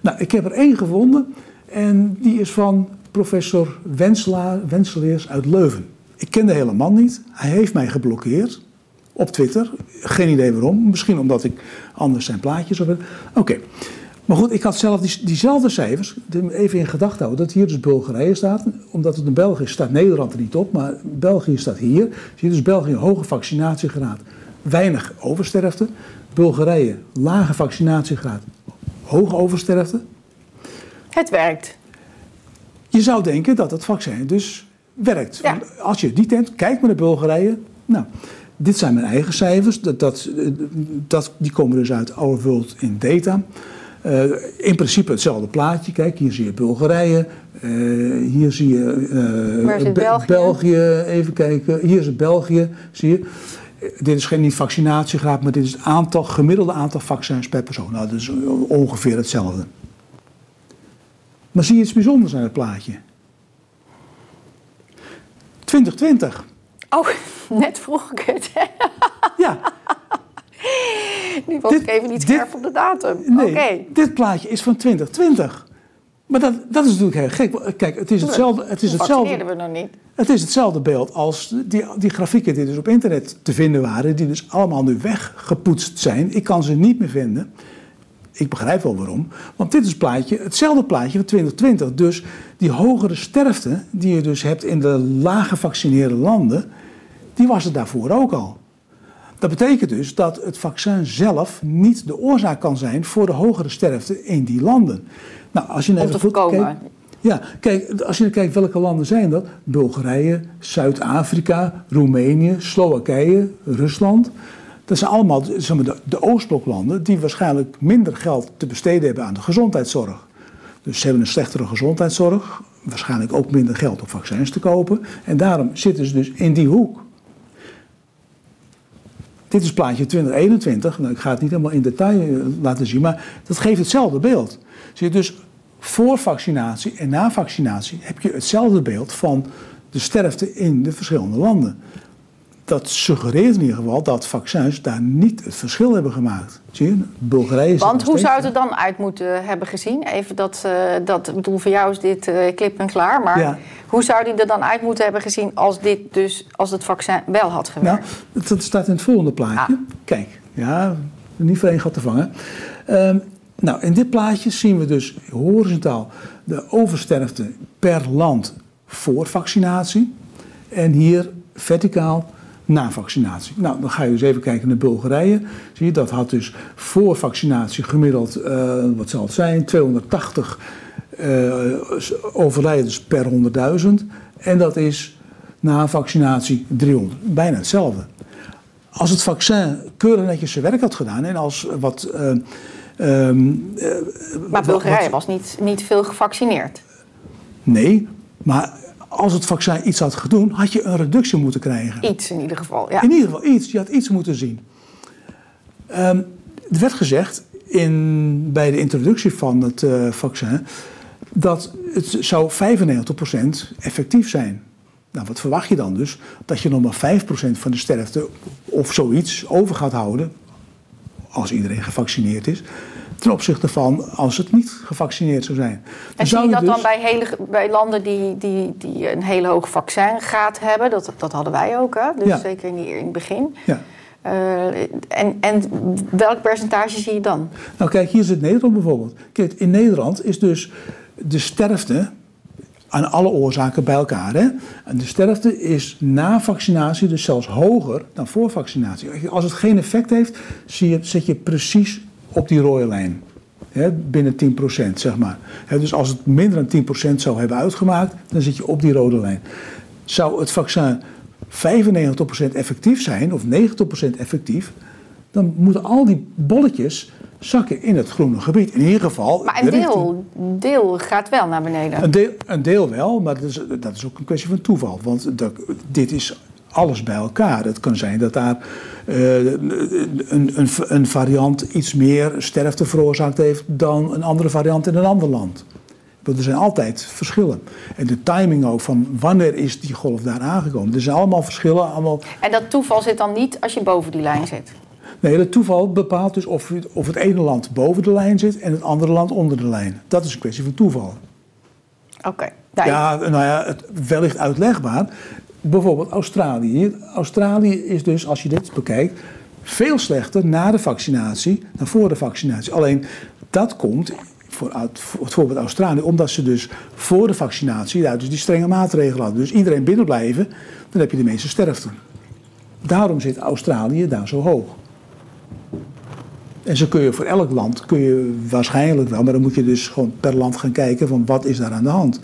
nou, ik heb er één gevonden. En die is van professor Wenselaar, Wenseleers uit Leuven. Ik ken de hele man niet. Hij heeft mij geblokkeerd. Op Twitter. Geen idee waarom. Misschien omdat ik anders zijn plaatjes heb. Maar goed, ik had zelf die, diezelfde cijfers. Even in gedachten houden dat hier dus Bulgarije staat. Omdat het in België is, staat Nederland er niet op. Maar België staat hier. Zie je dus België een hoge vaccinatiegraad. Weinig oversterfte. Bulgarije lage vaccinatiegraad. Hoge oversterfte. Het werkt. Je zou denken dat het vaccin dus werkt. Ja. Want Als je die tent, kijk maar naar Bulgarije. Nou, dit zijn mijn eigen cijfers. Dat, dat, dat, die komen dus uit Our World in Data. Eh, in principe hetzelfde plaatje. Kijk, hier zie je Bulgarije. eh, hier zie je Be- België? Even kijken. Hier is het België. Zie je. Dit is geen niet vaccinatiegraad, maar dit is het aantal, gemiddelde aantal vaccins per persoon. Nou, dat is ongeveer hetzelfde. Maar zie je iets bijzonders aan het plaatje? 2020. Oh, net vroeg ik het. Ja, Nu was Dit- ik even niet scherp op de datum. nee, Oké. dit plaatje is van 2020. Maar dat, dat is natuurlijk heel gek. Kijk, het is hetzelfde. Het is hetzelfde. we nog niet. Het is hetzelfde beeld als die, die grafieken die dus op internet te vinden waren, die dus allemaal nu weggepoetst zijn. Ik kan ze niet meer vinden. Ik begrijp wel waarom. Want dit is het plaatje, hetzelfde plaatje van 2020. Dus die hogere sterfte die je dus hebt in de laag gevaccineerde landen, die was er daarvoor ook al. Dat betekent dus dat het vaccin zelf niet de oorzaak kan zijn voor de hogere sterfte in die landen. Nou, als je Om even. Kijkt, ja, kijk, als je kijkt welke landen zijn dat? Bulgarije, Zuid-Afrika, Roemenië, Slowakije, Rusland. Dat zijn allemaal zeg maar, de, de Oostbloklanden die waarschijnlijk minder geld te besteden hebben aan de gezondheidszorg. Dus ze hebben een slechtere gezondheidszorg, waarschijnlijk ook minder geld om vaccins te kopen. En daarom zitten ze dus in die hoek. Dit is plaatje 2021. Nou, ik ga het niet helemaal in detail eh, laten zien, maar dat geeft hetzelfde beeld. Zie je dus voor vaccinatie en na vaccinatie heb je hetzelfde beeld van de sterfte in de verschillende landen. Dat suggereert in ieder geval dat vaccins daar niet het verschil hebben gemaakt. Zie je? Bulgarije Want hoe zou het er dan uit moeten hebben gezien? Even dat, uh, dat bedoel, voor jou is dit uh, klip en klaar. Maar hoe zou die er dan uit moeten hebben gezien als, dit dus, als het vaccin wel had gewerkt? Nou, dat staat in het volgende plaatje. Ah. Kijk, ja, niet voor één gat te vangen. Um, nou, in dit plaatje zien we dus horizontaal de oversterfte per land voor vaccinatie. En hier verticaal na vaccinatie. Nou, dan ga je dus even kijken naar Bulgarije. Zie je, dat had dus voor vaccinatie gemiddeld, uh, wat zal het zijn, 280 uh, eh, overlijdens per 100.000. En dat is na vaccinatie 300. Bijna hetzelfde. Als het vaccin keurig netjes zijn werk had gedaan en als wat... Uh, Um, maar Bulgarije was niet, niet veel gevaccineerd. Nee, maar als het vaccin iets had gedaan, had je een reductie moeten krijgen. Iets in ieder geval, ja. In ieder geval iets. Je had iets moeten zien. Um, er werd gezegd in, bij de introductie van het uh, vaccin dat het zou 95% effectief zijn. Nou, wat verwacht je dan dus? Dat je nog maar 5% van de sterfte of zoiets over gaat houden als iedereen gevaccineerd is. Ten opzichte van als het niet gevaccineerd zou zijn. En zie je dat dus... dan bij, hele, bij landen die, die, die een hele hoge vaccingraad hebben? Dat, dat hadden wij ook, hè? dus zeker in, in het begin. Ja. Uh, en, en welk percentage zie je dan? Nou kijk, hier zit Nederland bijvoorbeeld. Kijk, in Nederland is dus de sterfte aan alle oorzaken bij elkaar. Hè? En de sterfte is na vaccinatie dus zelfs hoger dan voor vaccinatie. Als het geen effect heeft, zie je, zit je precies op die rode lijn. Hè? Binnen 10% zeg maar. Hè? Dus als het minder dan 10% zou hebben uitgemaakt, dan zit je op die rode lijn. Zou het vaccin 95% effectief zijn, of 90% effectief, dan moeten al die bolletjes zakken in het groene gebied. In ieder geval. Maar een deel, deel gaat wel naar beneden. Een deel, een deel wel, maar dat is, dat is ook een kwestie van toeval. Want dit is alles bij elkaar. Het kan zijn dat daar uh, een, een, een, variant iets meer sterfte veroorzaakt heeft dan een andere variant in een ander land. Want er zijn altijd verschillen. En de timing ook van wanneer is die golf daar aangekomen. Er zijn allemaal verschillen. Allemaal... En dat toeval zit dan niet als je boven die lijn zit? Nee, het toeval bepaalt dus of, of het ene land boven de lijn zit en het andere land onder de lijn. Dat is een kwestie van toeval. Oké. Ja, nou ja, het, wellicht uitlegbaar. Bijvoorbeeld Australië. Australië is dus, als je dit bekijkt, veel slechter na de vaccinatie dan voor de vaccinatie. Alleen dat komt voor, voor het voorbeeld Australië, omdat ze dus voor de vaccinatie daar dus die strenge maatregelen hadden. Dus iedereen binnenblijven, dan heb je de meeste sterfte. Daarom zit Australië daar zo hoog. En zo kun je voor elk land, kun je waarschijnlijk wel, maar dan moet je dus gewoon per land gaan kijken van wat is daar aan de hand.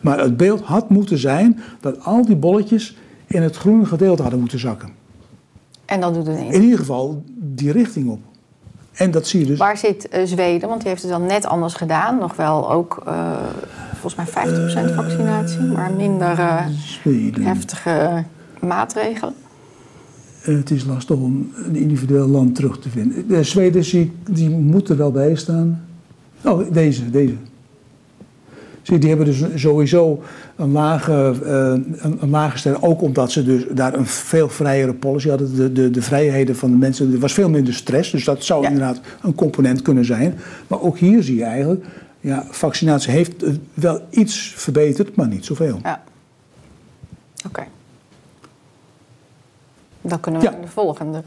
Maar het beeld had moeten zijn dat al die bolletjes in het groene gedeelte hadden moeten zakken. En dan doet het niet. In ieder geval die richting op. En dat zie je dus. Waar zit uh, Zweden? Want die heeft het dan net anders gedaan. Nog wel ook uh, volgens mij 50% vaccinatie, maar minder uh, heftige maatregelen. Het is lastig om een individueel land terug te vinden. De Zweden zie die moeten er wel bij staan. Oh, deze, deze. Zie, die hebben dus sowieso een lage, uh, een, een lage stelling. Ook omdat ze dus daar een veel vrijere policy hadden. De, de, de vrijheden van de mensen. Er was veel minder stress. Dus dat zou inderdaad een component kunnen zijn. Maar ook hier zie je eigenlijk. Ja, vaccinatie heeft wel iets verbeterd, maar niet zoveel. Ja. Oké. Dan kunnen we Ja. naar de volgende.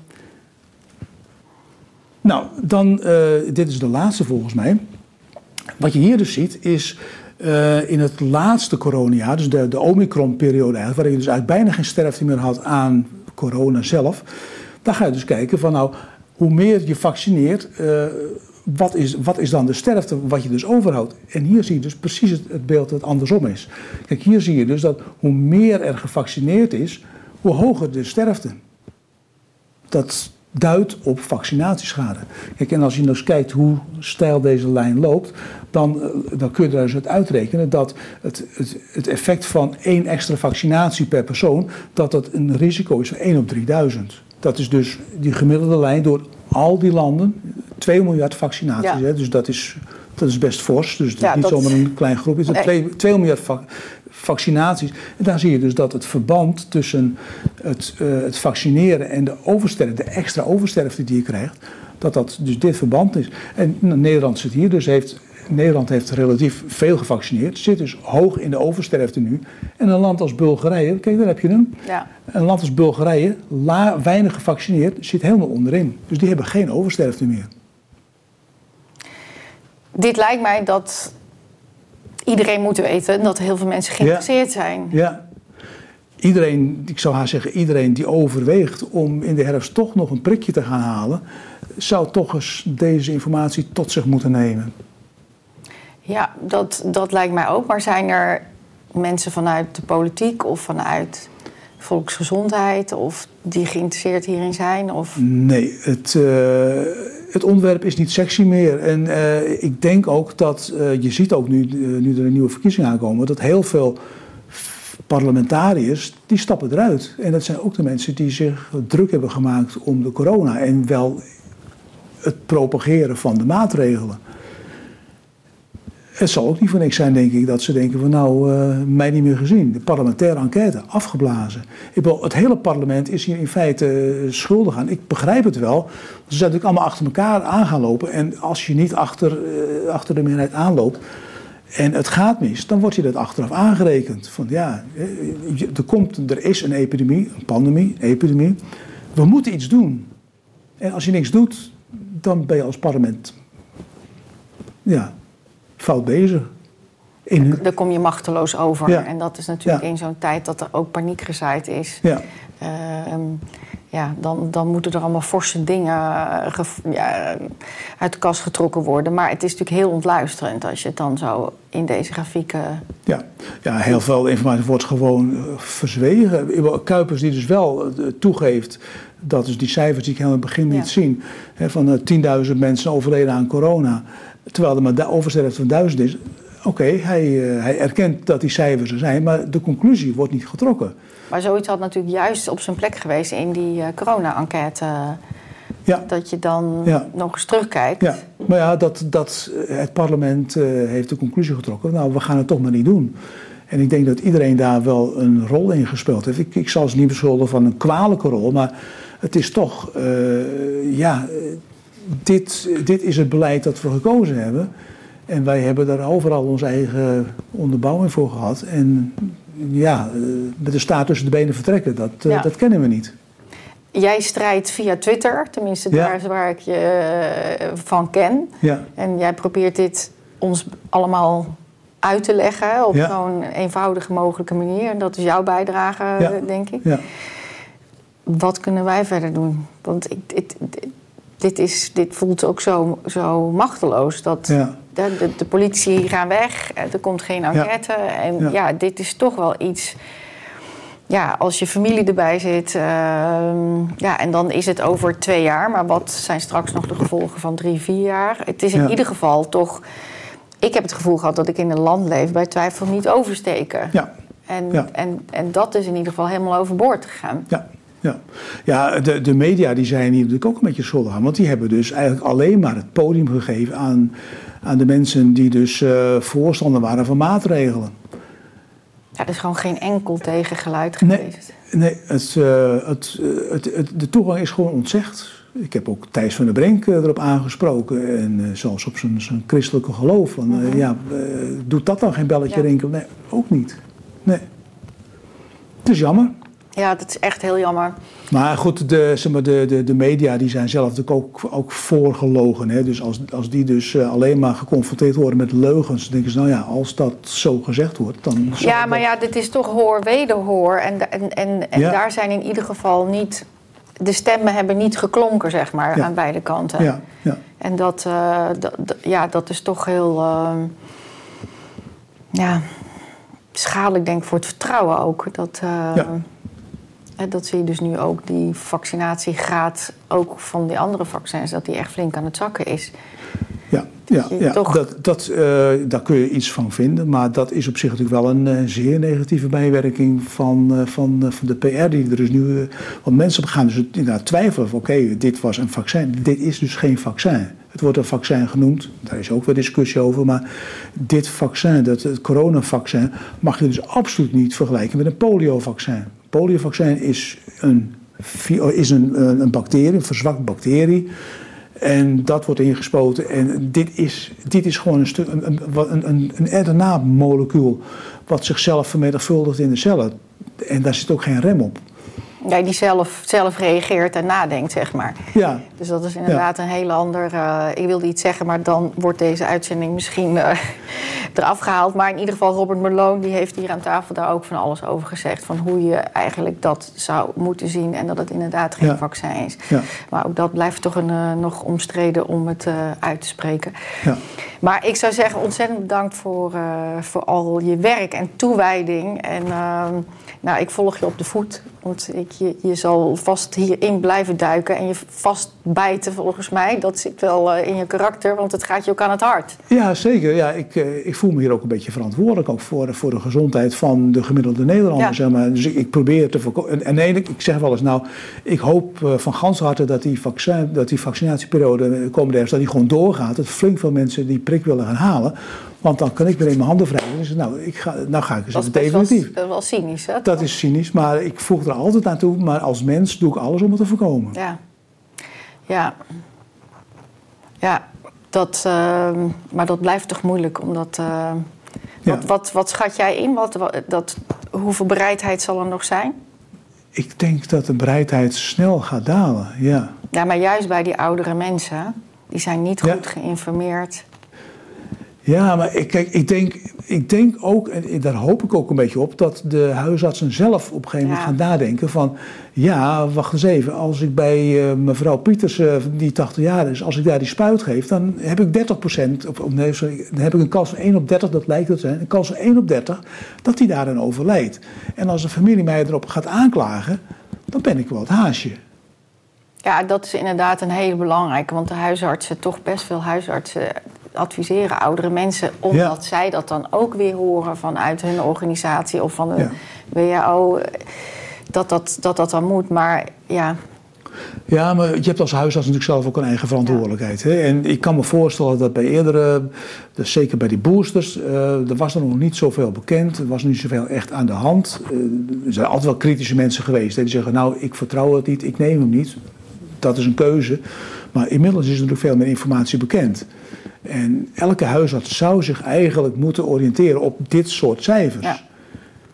Nou, dan, eh, dit is de laatste volgens mij. Wat je hier dus ziet is eh, in het laatste coronajaar, dus de, de Omicron-periode eigenlijk, waarin je dus eigenlijk bijna geen sterfte meer had aan corona zelf. Dan ga je dus kijken van nou, hoe meer je vaccineert, eh, wat, is, wat is dan de sterfte wat je dus overhoudt? En hier zie je dus precies het, het beeld dat andersom is. Kijk, hier zie je dus dat hoe meer er gevaccineerd is, hoe hoger de sterfte dat duidt op vaccinatieschade. Kijk, en als je nou eens kijkt hoe steil deze lijn loopt, dan, eh, dan kun je er dus uit uitrekenen dat het, het, het effect van één extra vaccinatie per persoon, dat dat een risico is van 1 op 3000. Dat is dus die gemiddelde lijn door al die landen, 2 miljard vaccinaties. Ja. Hè, dus dat is, dat is best fors. Dus het is niet dat- zomaar een klein groepje. Het is Nee. 2, 2 miljard va- vaccinaties. En daar zie je dus dat het verband tussen het, eh, het vaccineren en de oversterfte, de extra oversterfte die je krijgt, dat dat dus dit verband is. En nou, Nederland zit hier, dus heeft, Nederland heeft relatief veel gevaccineerd, zit dus hoog in de oversterfte nu. En een land als Bulgarije, kijk daar heb je hem, Ja. een land als Bulgarije, la, weinig gevaccineerd, zit helemaal onderin. Dus die hebben geen oversterfte meer. Dit lijkt mij dat iedereen moet weten dat heel veel mensen geïnteresseerd zijn. Ja. Iedereen, ik zou haar zeggen, iedereen die overweegt om in de herfst toch nog een prikje te gaan halen, zou toch eens deze informatie tot zich moeten nemen. Ja, dat, dat lijkt mij ook. Maar zijn er mensen vanuit de politiek of vanuit volksgezondheid of die geïnteresseerd hierin zijn? Of... Nee, het, eh, het onderwerp is niet sexy meer. En eh, ik denk ook dat, eh, je ziet ook nu, eh, nu er een nieuwe verkiezingen aankomen, dat heel veel parlementariërs, die stappen eruit. En dat zijn ook de mensen die zich druk hebben gemaakt om de corona en wel het propageren van de maatregelen. Het zal ook niet voor niks zijn, denk ik, dat ze denken van nou, eh, mij niet meer gezien. De parlementaire enquête, afgeblazen. Ik bedoel, het hele parlement is hier in feite eh, schuldig aan. Ik begrijp het wel. Ze zijn natuurlijk allemaal achter elkaar aan gaan lopen. En als je niet achter, eh, achter de meerderheid aanloopt en het gaat mis, dan wordt je dat achteraf aangerekend. Van ja, er, komt, er is een epidemie, een pandemie, een epidemie. We moeten iets doen. En als je niks doet, dan ben je als parlement ja, fout bezig. In Daar kom je machteloos over. Ja. En dat is natuurlijk Ja. in zo'n tijd dat er ook paniek gezaaid is. ja. Ehm, ja, dan, dan moeten er allemaal forse dingen eh, ja, uit de kast getrokken worden. Maar het is natuurlijk heel ontluisterend als je het dan zo in deze grafieken. Ja. ja, heel veel informatie wordt gewoon eh, verzwegen. Kuipers die dus wel eh, toegeeft, dat is die cijfers die ik helemaal in het begin Ja. niet zien. Hè, van eh, 10.000 mensen overleden aan corona, terwijl er maar oversterfte van 1000 is. Oké, hij, eh, hij erkent dat die cijfers er zijn, maar de conclusie wordt niet getrokken. Maar zoiets had natuurlijk juist op zijn plek geweest in die eh, corona-enquête. Ja, Dat je dan Ja. nog eens terugkijkt. ja. maar ja, dat, dat, eh, het parlement heeft de conclusie getrokken. Nou, we gaan het toch maar niet doen. En ik denk dat iedereen daar wel een rol in gespeeld heeft. Ik, ik zal ze niet beschuldigen van een kwalijke rol, maar het is toch, ja, dit, dit is het beleid dat we gekozen hebben. En wij hebben daar overal onze eigen onderbouwing voor gehad. En ja, eh, met de staart tussen de benen vertrekken, dat, eh, Ja. dat kennen we niet. Jij strijdt via Twitter, tenminste Ja. daar is waar ik je eh, van ken. Ja, En jij probeert dit ons allemaal uit te leggen op zo'n eenvoudige mogelijke manier. En dat is jouw bijdrage, denk ik. ja. Wat kunnen wij verder doen? Want ik, dit, dit, is, dit voelt ook zo, zo machteloos. Dat ja. de, de, de politie gaan weg, eh, er komt geen enquête. En Ja. ja. dit is toch wel iets... Ja, als je familie erbij zit, ehm, ja, en dan is het over twee jaar. Maar wat zijn straks nog de gevolgen van drie, vier jaar? Het is in ieder geval toch... Ik heb het gevoel gehad dat ik in een land leef bij twijfel niet oversteken. ja. En, en, en dat is in ieder geval helemaal overboord gegaan. Ja, ja. ja de, de media die zijn hier natuurlijk ook een beetje schuldig aan. Want die hebben dus eigenlijk alleen maar het podium gegeven aan, aan de mensen die dus eh, voorstander waren van maatregelen. Ja, er is gewoon geen enkel tegengeluid Nee. geweest. Nee, het, eh, het, eh, het, het- de toegang is gewoon ontzegd. Ik heb ook Thijs van der Brink erop aangesproken. En eh, zelfs op zijn, zijn christelijke geloof. Van, eh, ja, doet dat dan geen belletje Ja. rinkelen? Nee, ook niet. Nee. Het is jammer. Ja, dat is echt heel jammer. Maar goed, de, zeg maar, de, de, de media die zijn zelf natuurlijk ook, ook voorgelogen. Hè? Dus als, als die dus eh, alleen maar geconfronteerd worden met leugens, dan denken ze, nou ja, als dat zo gezegd wordt, dan. Ja, dat- maar ja, dit is toch hoor wederhoor. En, en, en, en Ja. daar zijn in ieder geval niet... De stemmen hebben niet geklonken, zeg maar, Ja. aan beide kanten. Ja, ja. En dat, eh, dat, ja, dat is toch heel... eh, ja, schadelijk denk ik voor het vertrouwen ook. Dat, Ja. Dat zie je dus nu ook, die vaccinatiegraad... ook van die andere vaccins, dat die echt flink aan het zakken is. Ja, ja, ja. toch- Dat, dat, eh, daar kun je iets van vinden. Maar dat is op zich natuurlijk wel een eh, zeer negatieve bijwerking van, eh, van, van de PR die er is nu. want mensen gaan dus inderdaad twijfelen van oké, dit was een vaccin. Dit is dus geen vaccin. Het wordt een vaccin genoemd, daar is ook wel discussie over. Maar dit vaccin, dat, het coronavaccin, mag je dus absoluut niet vergelijken met een poliovaccin. Poliovaccin is een, vi- is een, een een bacterie, een verzwakt bacterie. En dat wordt ingespoten. En dit is, dit is gewoon een, stuk, een, een, een RNA-molecuul wat zichzelf vermenigvuldigt in de cellen. En daar zit ook geen rem op. Ja, die zelf, zelf reageert en nadenkt, zeg maar. Ja, Dus dat is inderdaad een heel ander. eh, ik wilde iets zeggen, maar dan wordt deze uitzending misschien eh, eraf gehaald. Maar in ieder geval, Robert Malone die heeft hier aan tafel daar ook van alles over gezegd. Van hoe je eigenlijk dat zou moeten zien en dat het inderdaad geen Ja. vaccin is. ja, Maar ook dat blijft toch een, eh, nog omstreden om het uit te spreken. ja. Maar ik zou zeggen, ontzettend bedankt voor, voor al je werk en toewijding. En ehm, nou, ik volg je op de voet. Want ik, je, je zal vast hierin blijven duiken en je vast bijten volgens mij. Dat zit wel eh, in je karakter, want het gaat je ook aan het hart. Ja, zeker. Ja, ik, eh, ik voel me hier ook een beetje verantwoordelijk ook voor, voor de gezondheid van de gemiddelde Nederlander. Ja. Zeg maar. Dus ik, ik probeer te voorkomen. En, en nee, ik, ik zeg wel eens, nou, ik hoop eh, van gans harte dat die, vaccin, dat die vaccinatieperiode de komende herfst, dat die gewoon doorgaat. Dat flink veel mensen die prik willen gaan halen. Want dan kan ik weer in mijn handen wrijven. Dus nou, ik ga, nou ga ik eens even wel, definitief. dat is wel cynisch, hè? Dat is cynisch, maar ik voeg er altijd aan toe. Maar als mens doe ik alles om het te voorkomen. Ja. Ja. Ja, dat, ehm, maar dat blijft toch moeilijk, omdat... eh, Ja. wat, wat, wat schat jij in? Wat, wat- dat, hoeveel bereidheid zal er nog zijn? Ik denk dat de bereidheid snel gaat dalen. Ja. Ja, maar juist bij die oudere mensen, die zijn niet Ja. goed geïnformeerd. Ja, maar ik, kijk, ik, denk, ik denk ook, en daar hoop ik ook een beetje op, dat de huisartsen zelf op een gegeven moment Ja. gaan nadenken van, ja, wacht eens even, als ik bij eh, mevrouw Pieters, eh, die 80 jaar is, als ik daar die spuit geef, dan heb ik 30 procent, of, of nee, sorry, dan heb ik een kans van 1 op 30, dat lijkt het te zijn, een kans van 1 op 30, dat die daarin overlijdt. En als de familie mij erop gaat aanklagen, dan ben ik wel het haasje. Ja, dat is inderdaad een hele belangrijke. Want de huisartsen, toch best veel huisartsen adviseren oudere mensen... omdat Ja. zij dat dan ook weer horen vanuit hun organisatie of van de Ja. WHO... Dat dat, dat dat dan moet. Maar ja, Ja, maar je hebt als huisarts natuurlijk zelf ook een eigen verantwoordelijkheid. Hè? En ik kan me voorstellen dat bij eerdere, dus zeker bij die boosters, eh, er was er nog niet zoveel bekend. Er was niet zoveel echt aan de hand. Eh, er zijn altijd wel kritische mensen geweest hè, die zeggen, nou, ik vertrouw het niet, ik neem hem niet. Dat is een keuze. Maar inmiddels is er natuurlijk veel meer informatie bekend. En elke huisarts zou zich eigenlijk moeten oriënteren op dit soort cijfers. Ja.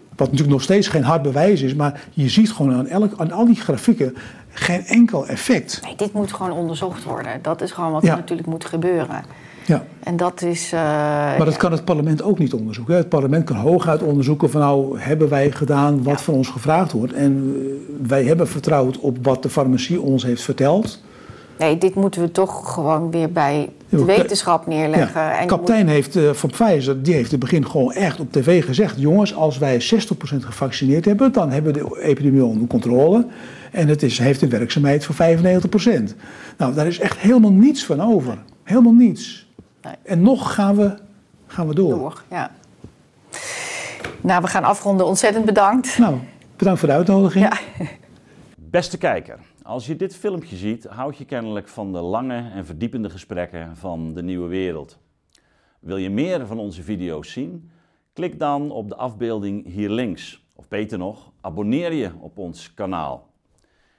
Wat natuurlijk nog steeds geen hard bewijs is, maar je ziet gewoon aan, elk, aan al die grafieken geen enkel effect. nee, dit moet gewoon onderzocht worden. Dat is gewoon wat Ja. er natuurlijk moet gebeuren. Ja. En dat is... eh, Maar dat kan het parlement ook niet onderzoeken. Het parlement kan hooguit onderzoeken van nou hebben wij gedaan wat Ja. van ons gevraagd wordt. En eh, wij hebben vertrouwd op wat de farmacie ons heeft verteld. Nee, dit moeten we toch gewoon weer bij de wetenschap neerleggen. Ja. En Kaptein heeft, eh, van Pfizer, die heeft in het begin gewoon echt op tv gezegd... jongens, als wij 60% gevaccineerd hebben, dan hebben we de epidemie onder controle. En het is, heeft een werkzaamheid van 95%. Nou, daar is echt helemaal niets van over. Helemaal niets. Nee. En nog gaan we, gaan we door. door. Ja. Nou, we gaan afronden. Ontzettend bedankt. Nou, bedankt voor de uitnodiging. Ja. Beste kijker, als je dit filmpje ziet, houd je kennelijk van de lange en verdiepende gesprekken van de nieuwe wereld. Wil je meer van onze video's zien? Klik dan op de afbeelding hier links. Of beter nog, abonneer je op ons kanaal.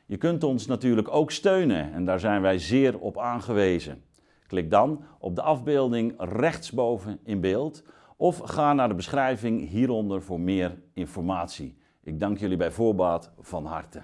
Je kunt ons natuurlijk ook steunen en daar zijn wij zeer op aangewezen. Klik dan op de afbeelding rechtsboven in beeld of ga naar de beschrijving hieronder voor meer informatie. Ik dank jullie bij voorbaat van harte.